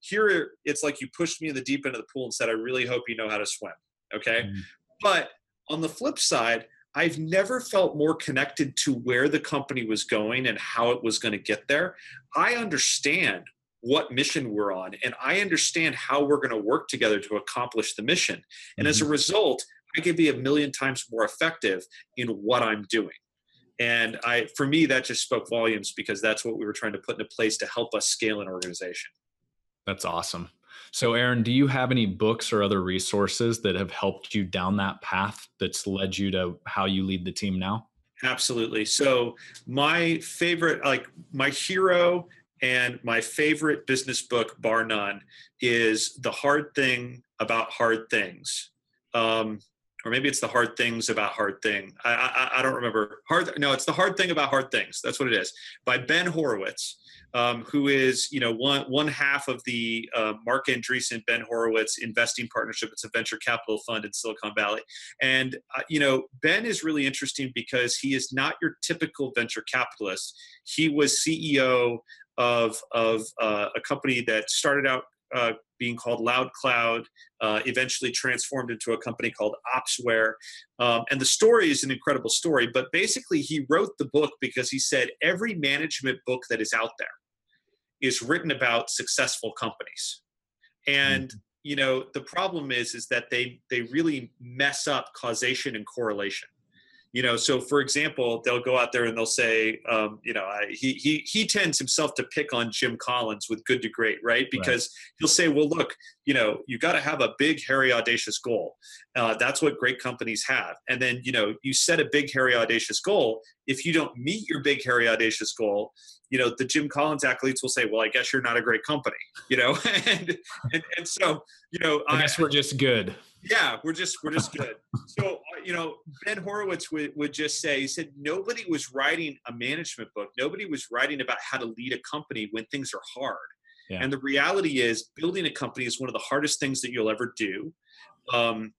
Here, it's like you pushed me in the deep end of the pool and said, I really hope you know how to swim. Okay. Mm. But on the flip side, I've never felt more connected to where the company was going and how it was going to get there. I understand what mission we're on and I understand how we're going to work together to accomplish the mission. And as a result, I can be a million times more effective in what I'm doing. And I, for me, that just spoke volumes because that's what we were trying to put into place to help us scale an organization. That's awesome. So, Aaron, do you have any books or other resources that have helped you down that path that's led you to how you lead the team now? Absolutely. So, my favorite, like my hero and my favorite business book, bar none, is The Hard Thing About Hard Things. Um, or maybe it's the hard things about hard thing. I, I, I don't remember. Hard. No, it's the hard thing about hard things. That's what it is. By Ben Horowitz, um, who is you know one one half of the uh, Marc Andreessen Ben Horowitz investing partnership. It's a venture capital fund in Silicon Valley, and uh, you know Ben is really interesting because he is not your typical venture capitalist. He was CEO of of uh, a company that started out uh, being called Loudcloud, uh, eventually transformed into a company called Opsware. Um, and the story is an incredible story, but basically, he wrote the book because he said every management book that is out there is written about successful companies. And you know the problem is is that they they really mess up causation and correlation you know so for example they'll go out there and they'll say um, you know I, he, he he tends himself to pick on jim collins with good to great right? Because right. he'll say well look you know you got to have a big hairy audacious goal. Uh, that's what great companies have. And then you know you set a big hairy audacious goal. If you don't meet your big hairy audacious goal you know the jim collins athletes will say well i guess you're not a great company you know? And, and and so you know i guess I, we're just good. Yeah we're just we're just good. So you know ben horowitz would, would just say he said nobody was writing a management book. Nobody was writing about how to lead a company when things are hard. Yeah. and the reality is building a company is one of the hardest things that you'll ever do. Um,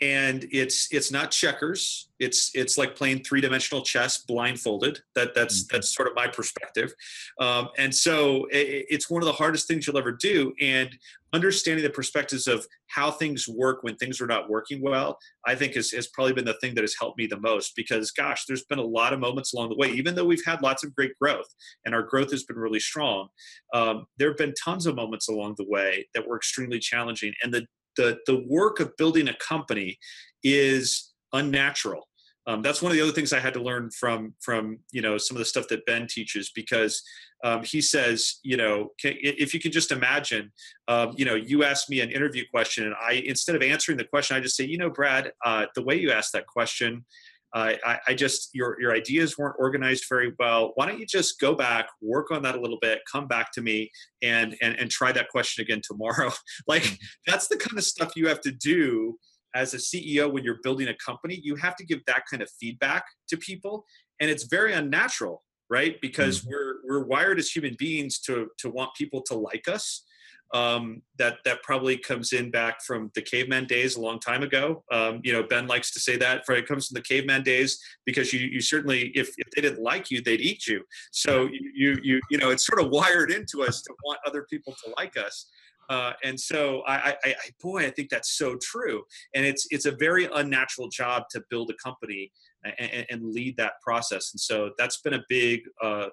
and it's it's not checkers. It's it's like playing three-dimensional chess blindfolded. That that's mm-hmm. that's sort of my perspective. Um, and so it, it's one of the hardest things you'll ever do and understanding the perspectives of how things work when things are not working well i think has, has probably been the thing that has helped me the most because gosh there's been a lot of moments along the way. Even though we've had lots of great growth and our growth has been really strong um, there have been tons of moments along the way that were extremely challenging and the the the work of building a company is unnatural. Um, that's one of the other things I had to learn from from you know some of the stuff that Ben teaches because um, he says you know if you can just imagine um, you know you ask me an interview question and I instead of answering the question I just say you know Brad uh, the way you asked that question uh, I, I, just your your ideas weren't organized very well. Why don't you just go back, work on that a little bit, come back to me, and and and try that question again tomorrow. like that's the kind of stuff you have to do as a CEO when you're building a company. You have to give that kind of feedback to people, and it's very unnatural, right? Because mm-hmm. we're we're wired as human beings to to want people to like us um, that that probably comes in back from the caveman days a long time ago. Um, you know, Ben likes to say that for it comes from the caveman days because you you certainly if, if they didn't like you, they'd eat you. So you you you know it's sort of wired into us to want other people to like us. Uh, and so I, I, I, boy, I think that's so true. And it's it's a very unnatural job to build a company and, and lead that process. And so that's been a big uh,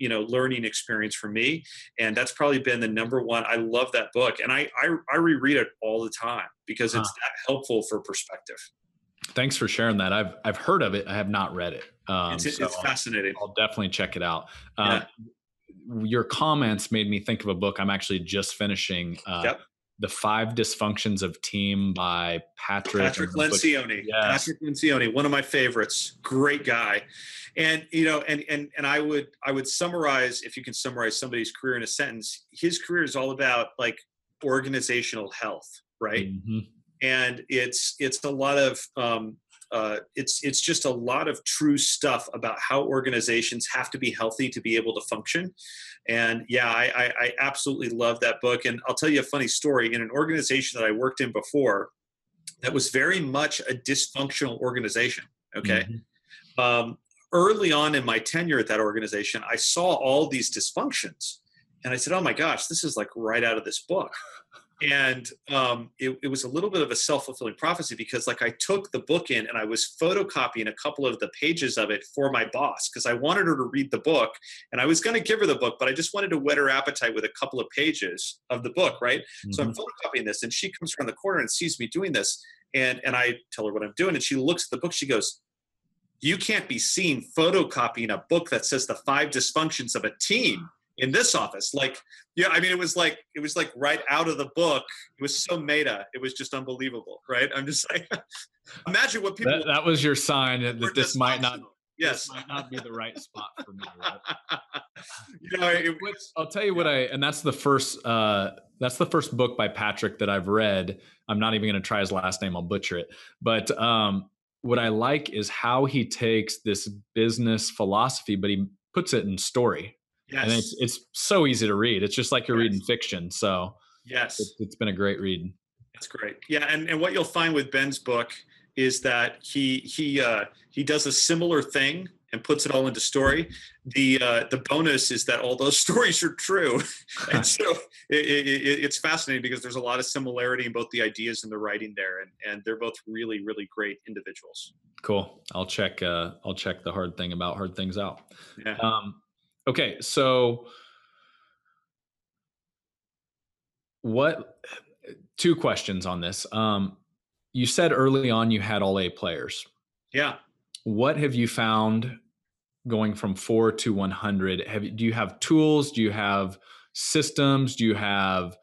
you know learning experience for me and that's probably been the number one i love that book and i i, I reread it all the time because it's huh. that helpful for perspective Thanks for sharing that. I've I've heard of it. I have not read it. Um, it's, so it's fascinating. I'll, I'll, definitely check it out. Um, yeah. Your comments made me think of a book I'm actually just finishing. Uh, yep. The Five Dysfunctions of Team by Patrick Patrick Lencioni. Yes. Patrick Lencioni, one of my favorites. Great guy. And you know, and and and I would I would summarize if you can summarize somebody's career in a sentence. His career is all about like organizational health, right? Mm-hmm. And it's it's a lot of um, uh, it's it's just a lot of true stuff about how organizations have to be healthy to be able to function. And yeah, I, I, I absolutely love that book. And I'll tell you a funny story. In an organization that I worked in before, that was very much a dysfunctional organization. Okay. Mm-hmm. Um, early on in my tenure at that organization, I saw all these dysfunctions, and I said, "Oh my gosh, this is like right out of this book." and um, it, it, was a little bit of a self-fulfilling prophecy because like i took the book in and i was photocopying a couple of the pages of it for my boss because i wanted her to read the book and i was going to give her the book but i just wanted to whet her appetite with a couple of pages of the book right mm-hmm. so i'm mm-hmm. photocopying this and she comes around the corner and sees me doing this and and i tell her what i'm doing and she looks at the book she goes you can't be seen photocopying a book that says the five dysfunctions of a team in this office. Like yeah i mean it was like it was like right out of the book. It was so meta. It was just unbelievable right? I'm just like imagine what people that, that was your sign that, this might not yes. might not be the right spot for me right? you know it, i'll tell you what i and that's the first uh that's the first book by patrick that i've read. I'm not even going to try his last name i'll butcher it. But um what i like is how he takes this business philosophy but he puts it in story Yes. And it's it's so easy to read. It's just like you're yes. reading fiction. So yes, it's, it's been a great read. That's great. Yeah, and and what you'll find with Ben's book is that he he uh, he does a similar thing and puts it all into story. The uh, the bonus is that all those stories are true, and so it, it, it's fascinating because there's a lot of similarity in both the ideas and the writing there, and and they're both really really great individuals. Cool. I'll check. Uh, I'll check the hard thing about hard things out. Yeah. Um, Okay, so what two questions on this. Um you said early on you had all A players. Yeah. What have you found going from 4 to 100? Have do you have tools? Do you have systems? Do you have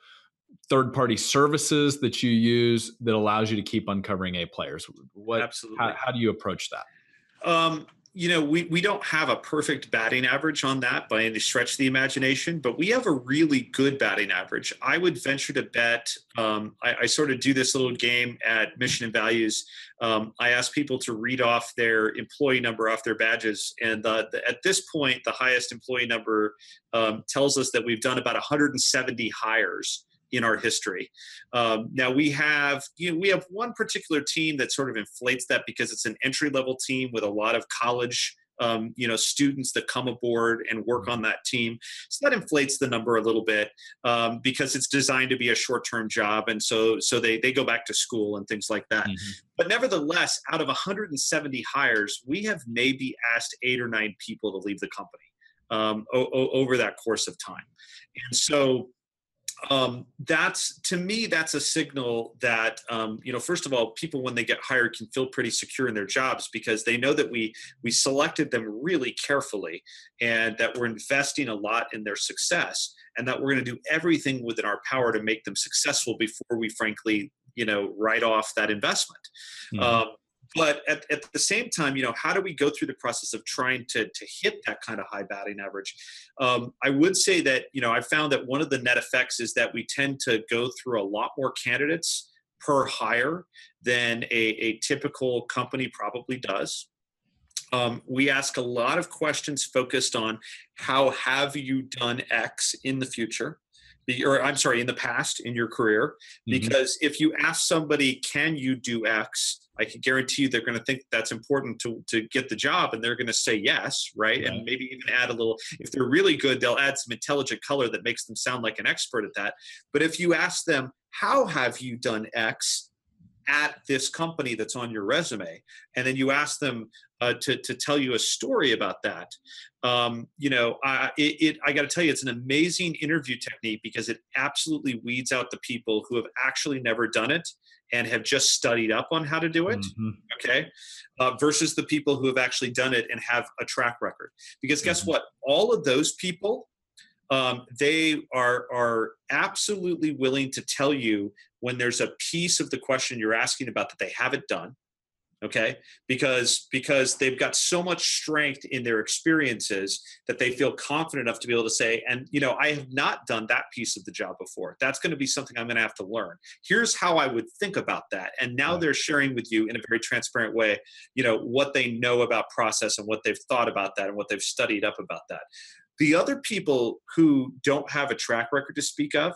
third party services that you use that allows you to keep uncovering A players? What Absolutely. How, how do you approach that? Um, you know, we, we don't have a perfect batting average on that by any stretch of the imagination, but we have a really good batting average. I would venture to bet. Um, I, I, sort of do this little game at Mission and Values. Um, I ask people to read off their employee number off their badges, and the, at this point, the highest employee number um, tells us that we've done about 170 hires in our history. Um, now we have you know we have one particular team that sort of inflates that because it's an entry level team with a lot of college um, you know students that come aboard and work on that team so that inflates the number a little bit um, because it's designed to be a short-term job and so so they, they go back to school and things like that mm-hmm. but nevertheless out of 170 hires we have maybe asked eight or nine people to leave the company um, o- o- over that course of time and so um, that's to me that's a signal that um, you know first of all people when they get hired can feel pretty secure in their jobs because they know that we we selected them really carefully and that we're investing a lot in their success and that we're going to do everything within our power to make them successful before we frankly you know write off that investment mm-hmm. um, but at, at the same time you know how do we go through the process of trying to, to hit that kind of high batting average? Um, i would say that you know i found that one of the net effects is that we tend to go through a lot more candidates per hire than a, a typical company probably does. Um, we ask a lot of questions focused on how have you done x in the future or i'm sorry in the past in your career mm-hmm. because mm-hmm. if you ask somebody can you do x I can guarantee you they're going to think that's important to, to get the job and they're going to say yes, right? And maybe even add a little, if they're really good, they'll add some intelligent color that makes them sound like an expert at that. But if you ask them, how have you done X? At this company that's on your resume and then you ask them uh, to, to tell you a story about that um, you know I, it, it I got to tell you it's an amazing interview technique because it absolutely weeds out the people who have actually never done it and have just studied up on how to do it mm-hmm. okay uh, versus the people who have actually done it and have a track record because guess mm-hmm. what all of those people um, they are are absolutely willing to tell you when there's a piece of the question you're asking about that they haven't done okay? Because because they've got so much strength in their experiences that they feel confident enough to be able to say and you know i have not done that piece of the job before. That's going to be something i'm going to have to learn. Here's how i would think about that. And now they're sharing with you in a very transparent way you know what they know about process and what they've thought about that and what they've studied up about that the other people who don't have a track record to speak of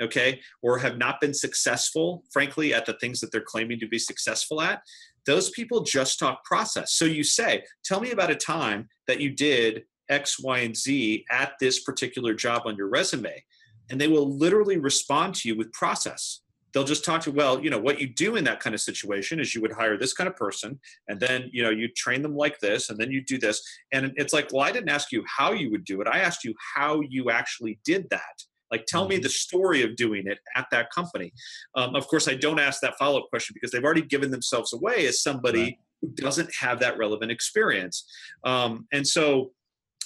okay or have not been successful frankly at the things that they're claiming to be successful at those people just talk process. So you say tell me about a time that you did x y and z at this particular job on your resume and they will literally respond to you with process they'll just talk to well you know what you do in that kind of situation is you would hire this kind of person and then you know you train them like this and then you do this and it's like well i didn't ask you how you would do it i asked you how you actually did that like, tell me mm-hmm. the story of doing it at that company. Um, of course, I don't ask that follow up question because they've already given themselves away as somebody right. who doesn't have that relevant experience. Um, and so,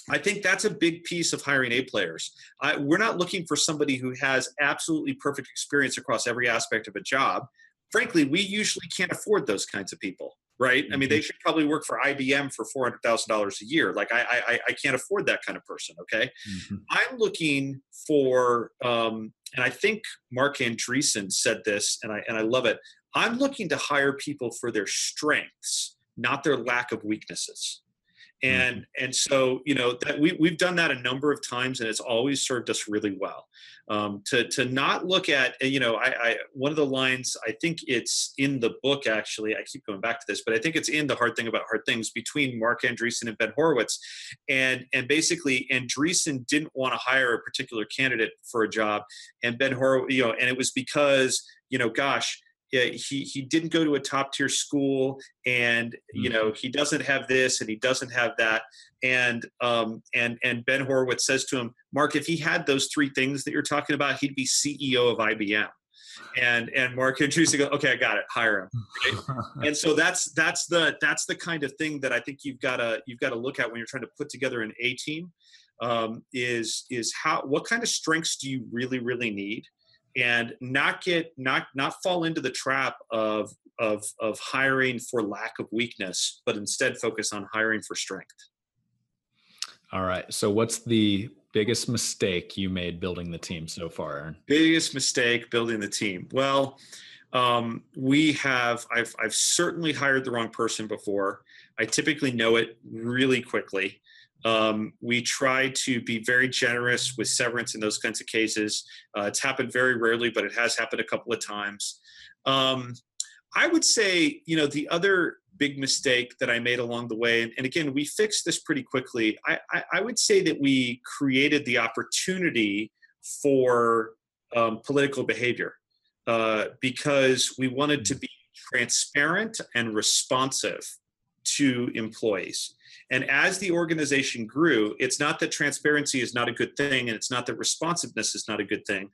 I think that's a big piece of hiring A players. I, we're not looking for somebody who has absolutely perfect experience across every aspect of a job. Frankly, we usually can't afford those kinds of people right? Mm-hmm. I mean, they mm-hmm. should probably work for IBM for four hundred thousand dollars a year. Like, I, I, I can't afford that kind of person. Okay, mm-hmm. I'm looking for, um, and I think Marc Andreessen said this, and I and I love it. I'm looking to hire people for their strengths, not their lack of weaknesses. Mm-hmm. and and so you know that we, we've done that a number of times and it's always served us really well. Um, to to not look at you know I, I one of the lines i think it's in the book actually i keep going back to this but i think it's in the hard thing about hard things between marc andreessen and ben horowitz. And and basically andreessen didn't want to hire a particular candidate for a job. And ben horowitz you know and it was because you know gosh he he didn't go to a top tier school and you know mm-hmm. he doesn't have this and he doesn't have that and um and and ben horowitz says to him Marc, if he had those three things that you're talking about he'd be ceo of ibm and and mark marc Andreessen go okay i got it hire him right? and so that's that's the that's the kind of thing that i think you've got to you've got to look at when you're trying to put together an a team um, is is how what kind of strengths do you really really need and not get not not fall into the trap of of of hiring for lack of weakness but instead focus on hiring for strength. All right. So what's the biggest mistake you made building the team so far Aaron? biggest mistake building the team. Well um, we have I've, I've certainly hired the wrong person before. I typically know it really quickly um, we try to be very generous with severance in those kinds of cases. Uh, it's happened very rarely, but it has happened a couple of times. Um, I would say, you know, the other big mistake that I made along the way, and, and again, we fixed this pretty quickly. I, I, I, would say that we created the opportunity for um, political behavior uh, because we wanted to be transparent and responsive to employees. And as the organization grew, it's not that transparency is not a good thing and it's not that responsiveness is not a good thing.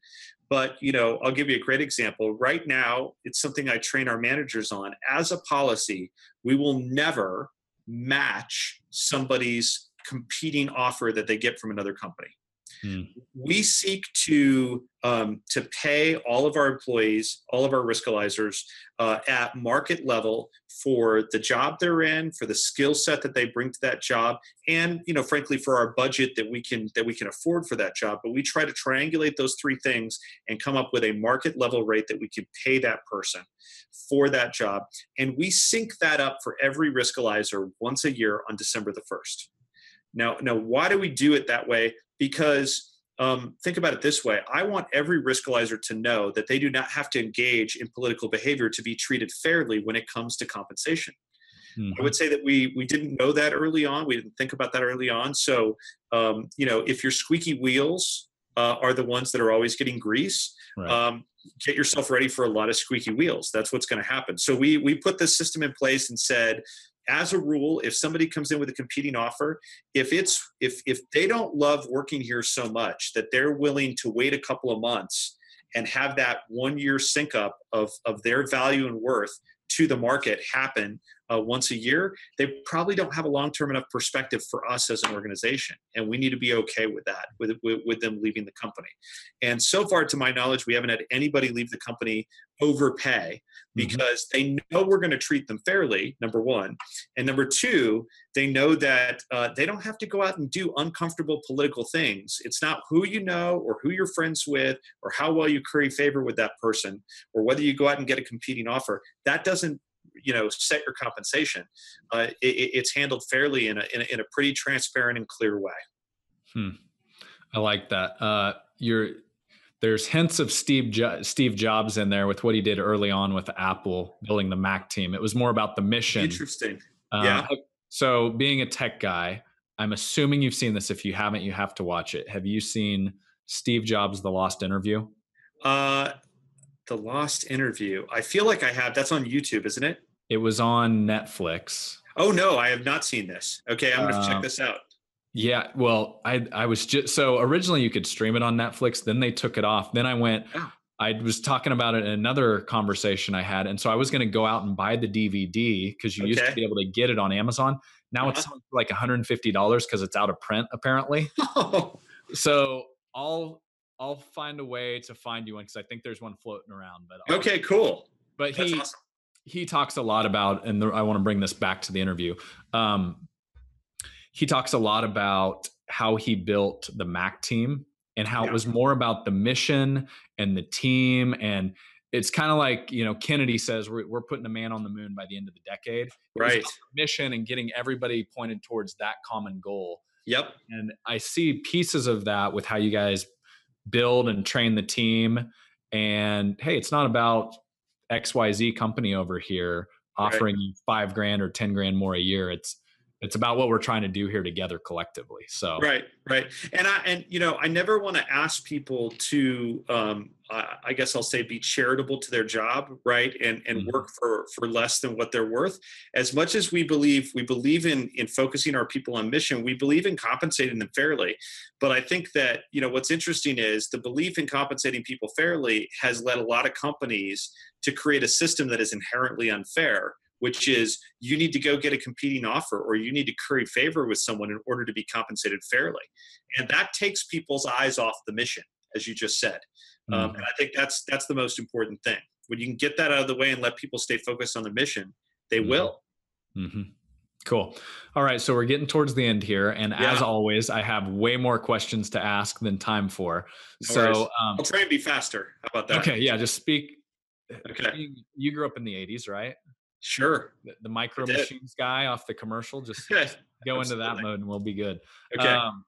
But, you know, I'll give you a great example. Right now, it's something I train our managers on. As a policy, we will never match somebody's competing offer that they get from another company. Mm. We seek to um, to pay all of our employees, all of our riskalyzers uh, at market level for the job they're in, for the skill set that they bring to that job, and you know, frankly, for our budget that we can that we can afford for that job. But we try to triangulate those three things and come up with a market level rate that we can pay that person for that job, and we sync that up for every riskalyzer once a year on December the first. Now, now, why do we do it that way? Because um, think about it this way I want every riskalyzer to know that they do not have to engage in political behavior to be treated fairly when it comes to compensation. Mm-hmm. I would say that we we didn't know that early on. We didn't think about that early on. So um, you know, if your squeaky wheels uh, are the ones that are always getting grease, right. um, get yourself ready for a lot of squeaky wheels. That's what's going to happen. So we we put this system in place and said, as a rule if somebody comes in with a competing offer if it's if if they don't love working here so much that they're willing to wait a couple of months and have that one year sync up of, of their value and worth to the market happen uh, once a year, they probably don't have a long term enough perspective for us as an organization. And we need to be okay with that, with, with, with, them leaving the company. And so far, to my knowledge, we haven't had anybody leave the company overpay mm-hmm. because mm-hmm. they know we're going to treat them fairly, number one. And number two, they know that uh, they don't have to go out and do uncomfortable political things. It's not who you know or who you're friends with or how well you curry favor with that person or whether you go out and get a competing offer. That doesn't you know set your compensation uh, it, it's handled fairly in a, in a, in a pretty transparent and clear way hmm. i like that uh, you're there's hints of Steve jo- Steve Jobs in there with what he did early on with Apple building the Mac team. It was more about the mission. Interesting. Uh, yeah. So being a tech guy, I'm assuming you've seen this. If you haven't, you have to watch it. Have you seen Steve Jobs' The Lost Interview? Uh, the Lost Interview. I feel like I have. That's on YouTube, isn't it? It was on Netflix. Oh no, I have not seen this. Okay, I'm going to uh, check this out. Yeah, well, I I was just so originally you could stream it on Netflix, then they took it off. Then I went oh. I was talking about it in another conversation I had and so I was going to go out and buy the DVD cuz you okay. used to be able to get it on Amazon. Now uh-huh. it's like $150 cuz it's out of print apparently. so I'll I'll find a way to find you one because I think there's one floating around. But I'll, okay, cool. But That's he awesome. He talks a lot about, and the, I want to bring this back to the interview. Um, he talks a lot about how he built the Mac team and how yeah. it was more about the mission and the team and it's kind of like you know kennedy says we're, we're putting a man on the moon by the end of the decade right mission and getting everybody pointed towards that common goal yep and i see pieces of that with how you guys build and train the team. And hey, it's not about XYZ company over here offering right. five grand or 10 grand more a year. It's it's about what we're trying to do here together collectively so right right and i and you know i never want to ask people to um i guess i'll say be charitable to their job right and and mm-hmm. work for for less than what they're worth as much as we believe we believe in in focusing our people on mission we believe in compensating them fairly but i think that you know what's interesting is the belief in compensating people fairly has led a lot of companies to create a system that is inherently unfair which is you need to go get a competing offer or you need to curry favor with someone in order to be compensated fairly. And that takes people's eyes off the mission, as you just said. Um, mm-hmm. Um, and I think that's that's the most important thing. When you can get that out of the way and let people stay focused on the mission, they mm-hmm. will. Mm-hmm. Cool. All right. So we're getting towards the end here. And yeah. as always, I have way more questions to ask than time for. No so um, I'll try and be faster. How about that? Okay. Yeah. Just speak. Okay. You grew up in the 80s, right? Sure. The, the micro machines guy off the commercial, just go into that mode and we'll be good. Okay. Um,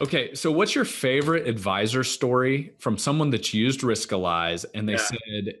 okay. So, what's your favorite advisor story from someone that's used Riskalyze and they yeah. said,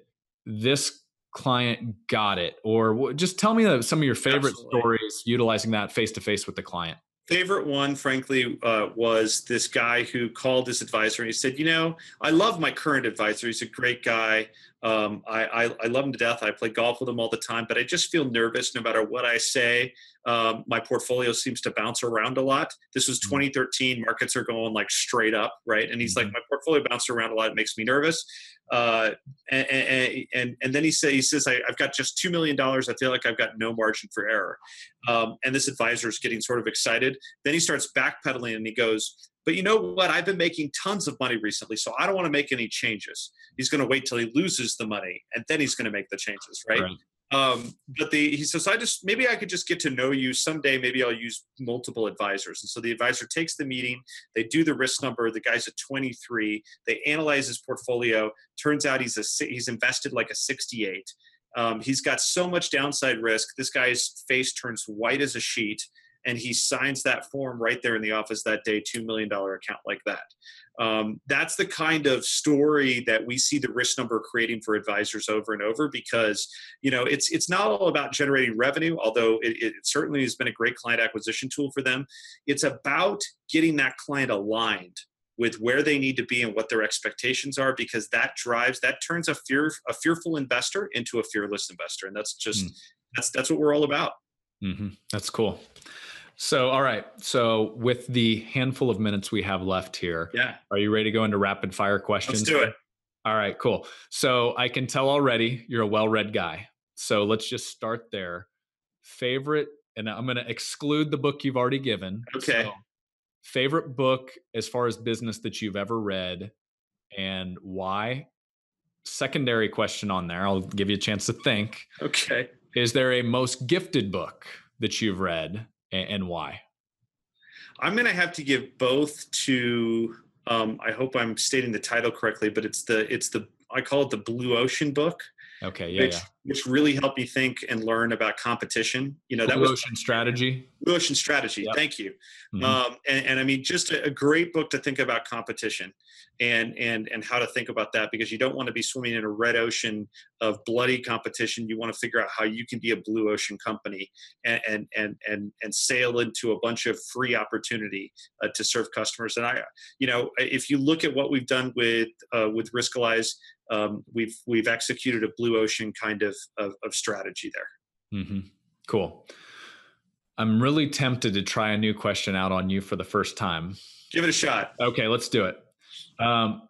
this client got it? Or just tell me some of your favorite Absolutely. stories utilizing that face to face with the client favorite one, frankly, uh, was this guy who called his advisor and he said, "You know, I love my current advisor. He's a great guy. Um, I, I, I, love him to death. I play golf with him all the time, but I just feel nervous no matter what I say. Um, my portfolio seems to bounce around a lot. This was mm-hmm. 2013. Markets are going like straight up, right? And he's mm-hmm. like, my portfolio bounced around a lot. It makes me nervous. Uh, and, and, and, and, then he, say, he says, I, have got just $2 million. I feel like I've got no margin for error. Um, and this advisor is getting sort of excited. Then he starts backpedaling and he goes, but you know what? I've been making tons of money recently, so I don't want to make any changes. He's going to wait till he loses the money, and then he's going to make the changes, right? right. Um, but the he says, I just maybe I could just get to know you someday. Maybe I'll use multiple advisors. And so the advisor takes the meeting. They do the risk number. The guy's at 23. They analyze his portfolio. Turns out he's a he's invested like a 68. Um, he's got so much downside risk. This guy's face turns white as a sheet and he signs that form right there in the office that day $2 million account like that. Um, that's the kind of story that we see the risk number creating for advisors over and over because you know it's it's not all about generating revenue although it, it certainly has been a great client acquisition tool for them. It's about getting that client aligned with where they need to be and what their expectations are because that drives that turns a fear a fearful investor into a fearless investor. And that's just mm. that's that's what we're all about. Mm-hmm. that's cool so, all right. So, with the handful of minutes we have left here, yeah, are you ready to go into rapid fire questions? Let's do it. All right, cool. So I can tell already you're a well-read guy. So let's just start there. Favorite, and I'm going to exclude the book you've already given. Okay. So, favorite book as far as business that you've ever read, and why? Secondary question on there. I'll give you a chance to think. Okay. Is there a most gifted book that you've read, and, and why? I'm going to have to give both to. Um, I hope I'm stating the title correctly, but it's the it's the I call it the Blue Ocean book. Okay, yeah, which, yeah. which really helped me think and learn about competition. You know, Blue that was Ocean strategy. Blue Ocean Strategy. Yep. Thank you. Mhm. Um, and, and I mean, just a, a great book to think about competition and and and how to think about that because you don't want to be swimming in a red ocean of bloody competition. You want to figure out how you can be a blue ocean company and and and and, and sail into a bunch of free opportunity uh, to serve customers. And I, you know, if you look at what we've done with uh, with Riskalyze, um, we've we've executed a blue ocean kind of of, of strategy there. hmm Cool. I'm really tempted to try a new question out on you for the first time. Give it a shot. Okay, let's do it. Um,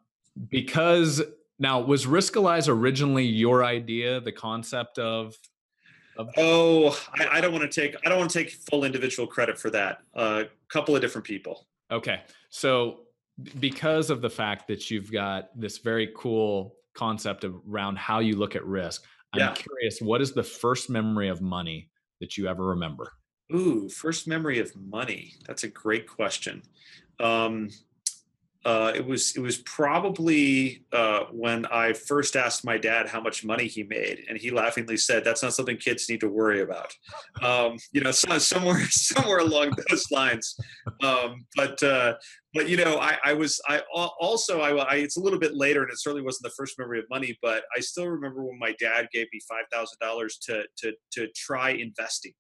because now, was Riskalyze originally your idea? The concept of, of Oh, I, I don't want to take I don't want to take full individual credit for that. A uh, couple of different people. okay, so because of the fact that you've got this very cool concept around how you look at risk, I'm Yeah. curious. What is the first memory of money that you ever remember? Ooh, first memory of money. That's a great question. Um, uh, it was it was probably uh, when I first asked my dad how much money he made, and he laughingly said, "That's not something kids need to worry about." Um, you know, so, somewhere somewhere along those lines. Um, but uh, but you know, I, I was I also I, I it's a little bit later, and it certainly wasn't the first memory of money. But I still remember when my dad gave me five thousand dollars to to to try investing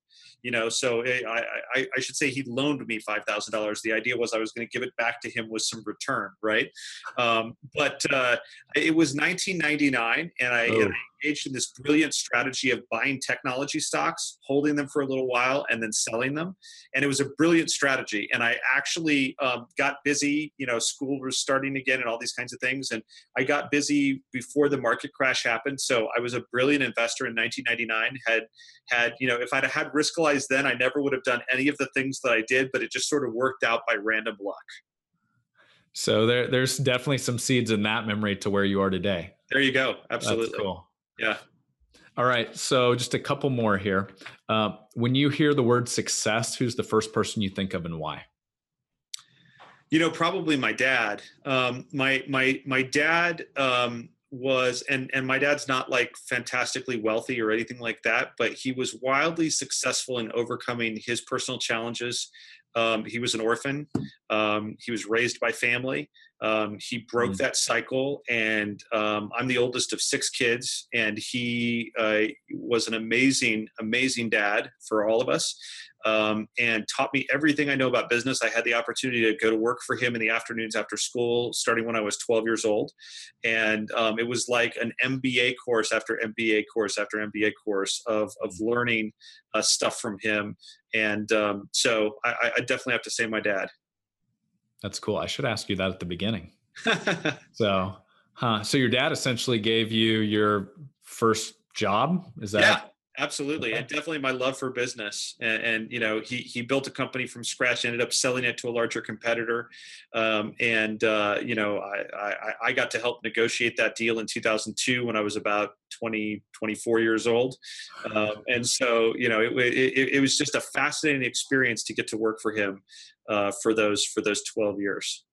you know so eh, I, I i should say he loaned me five thousand dollars the idea was i was going to give it back to him with some return right um, but uh, it was 1999 and I, Oh. and I engaged in this brilliant strategy of buying technology stocks holding them for a little while and then selling them. And it was a brilliant strategy. And i actually um, got busy you know school was starting again and all these kinds of things. And i got busy before the market crash happened. So i was a brilliant investor in 1999 had had you know if i'd had riskalyze then i never would have done any of the things that i did but it just sort of worked out by random luck. So there, there's definitely some seeds in that memory to where you are today. there you go. Absolutely. That's cool. Yeah All right. So just a couple more here. Uh, when you hear the word success, who's the first person you think of and why? you know probably my dad um, my my my dad um, was and and my dad's not like fantastically wealthy or anything like that but he was wildly successful in overcoming his personal challenges um, he was an orphan. Um, he was raised by family. Um, he broke Mm. that cycle and um, i'm the oldest of six kids and he uh, was an amazing amazing dad for all of us um, and taught me everything I know about business. I had the opportunity to go to work for him in the afternoons after school, starting when I was 12 years old. And um, it was like an MBA course after MBA course after MBA course of, of learning uh, stuff from him. And um, so I, I definitely have to say my dad. That's cool. I should ask you that at the beginning. So, huh? So your dad essentially gave you your first job. Is that? yeah absolutely and definitely my love for business and, and you know he he built a company from scratch ended up selling it to a larger competitor um, and uh, you know I, I i got to help negotiate that deal in 2002 when i was about 20 24 years old um, and so you know it, it, it was just a fascinating experience to get to work for him uh, for those for those 12 years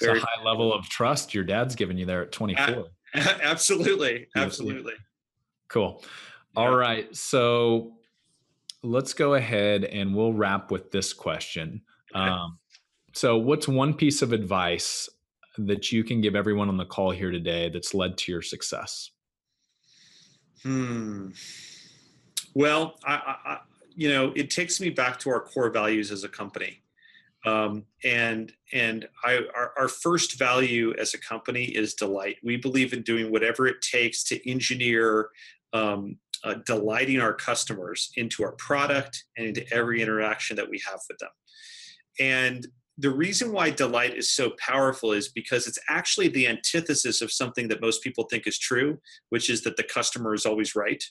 It's a high level of trust your dad's given you there at 24. absolutely absolutely Cool. All Yeah. right. So let's go ahead and we'll wrap with this question. Okay. Um, so, what's one piece of advice that you can give everyone on the call here today that's led to your success? Hmm. Well, I, I, I, you know, it takes me back to our core values as a company, um, and and I, our, our first value as a company is delight. We believe in doing whatever it takes to engineer um, uh, delighting our customers into our product and into every interaction that we have with them. And the reason why delight is so powerful is because it's actually the antithesis of something that most people think is true, which is that the customer is always right.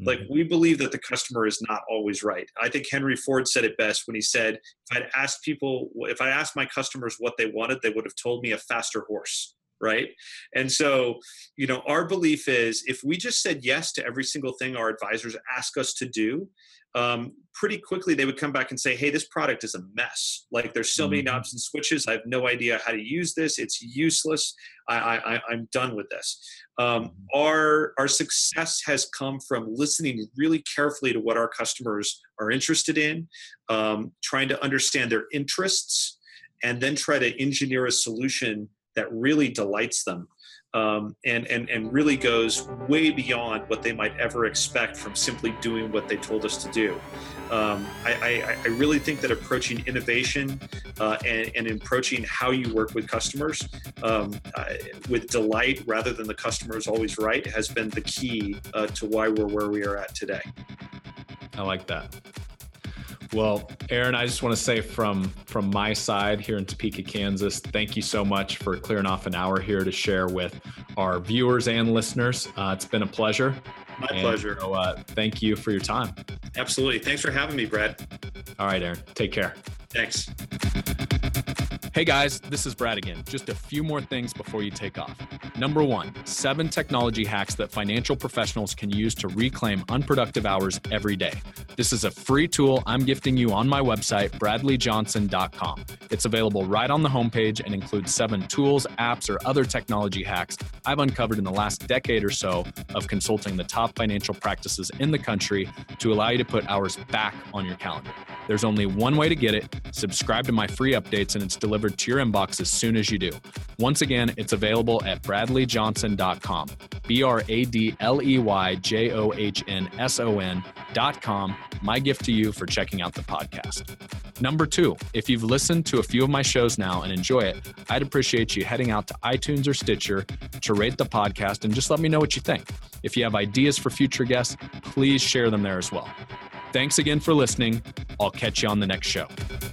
Like Mm-hmm. we believe that the customer is not always right. I think Henry Ford said it best when he said, "If I'd asked people, if I asked my customers what they wanted, they would have told me a faster horse." Right. And so, you know, our belief is if we just said yes to every single thing our advisors ask us to do, um, pretty quickly they would come back and say, "Hey, this product is a mess. Like there's so many Mhm. knobs and switches. I have no idea how to use this. It's useless. I, I, I- I'm done with this." Um, our our success has come from listening really carefully to what our customers are interested in, um, trying to understand their interests, and then try to engineer a solution that really delights them um, and, and, and really goes way beyond what they might ever expect from simply doing what they told us to do. Um, I, I, I really think that approaching innovation uh, and, and approaching how you work with customers um, uh, with delight rather than the customer is always right has been the key uh, to why we're where we are at today. I like that. Well, Aaron, I just want to say from from my side here in Topeka, Kansas, thank you so much for clearing off an hour here to share with our viewers and listeners. Uh, it's been a pleasure. My And pleasure. So, uh, thank you for your time. Absolutely. Thanks for having me, Brad. All right, Aaron, take care. Thanks. Hey guys, this is Brad again. Just a few more things before you take off. Number one, seven technology hacks that financial professionals can use to reclaim unproductive hours every day. This is a free tool I'm gifting you on my website, bradleyjohnson.com. It's available right on the homepage and includes seven tools, apps, or other technology hacks I've uncovered in the last decade or so of consulting the top financial practices in the country to allow you to put hours back on your calendar. There's only one way to get it. Subscribe to my free updates, and it's delivered to your inbox as soon as you do. Once again, it's available at bradleyjohnson.com. B R A D L E Y J O H N S O N.com. My gift to you for checking out the podcast. Number two, if you've listened to a few of my shows now and enjoy it, I'd appreciate you heading out to iTunes or Stitcher to rate the podcast and just let me know what you think. If you have ideas for future guests, please share them there as well. Thanks again for listening. I'll catch you on the next show.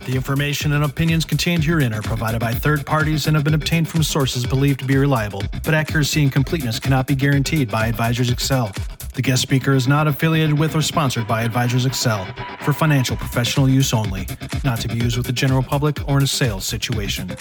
The information and opinions contained herein are provided by third parties and have been obtained from sources believed to be reliable, but accuracy and completeness cannot be guaranteed by Advisors Excel. The guest speaker is not affiliated with or sponsored by Advisors Excel for financial professional use only, not to be used with the general public or in a sales situation.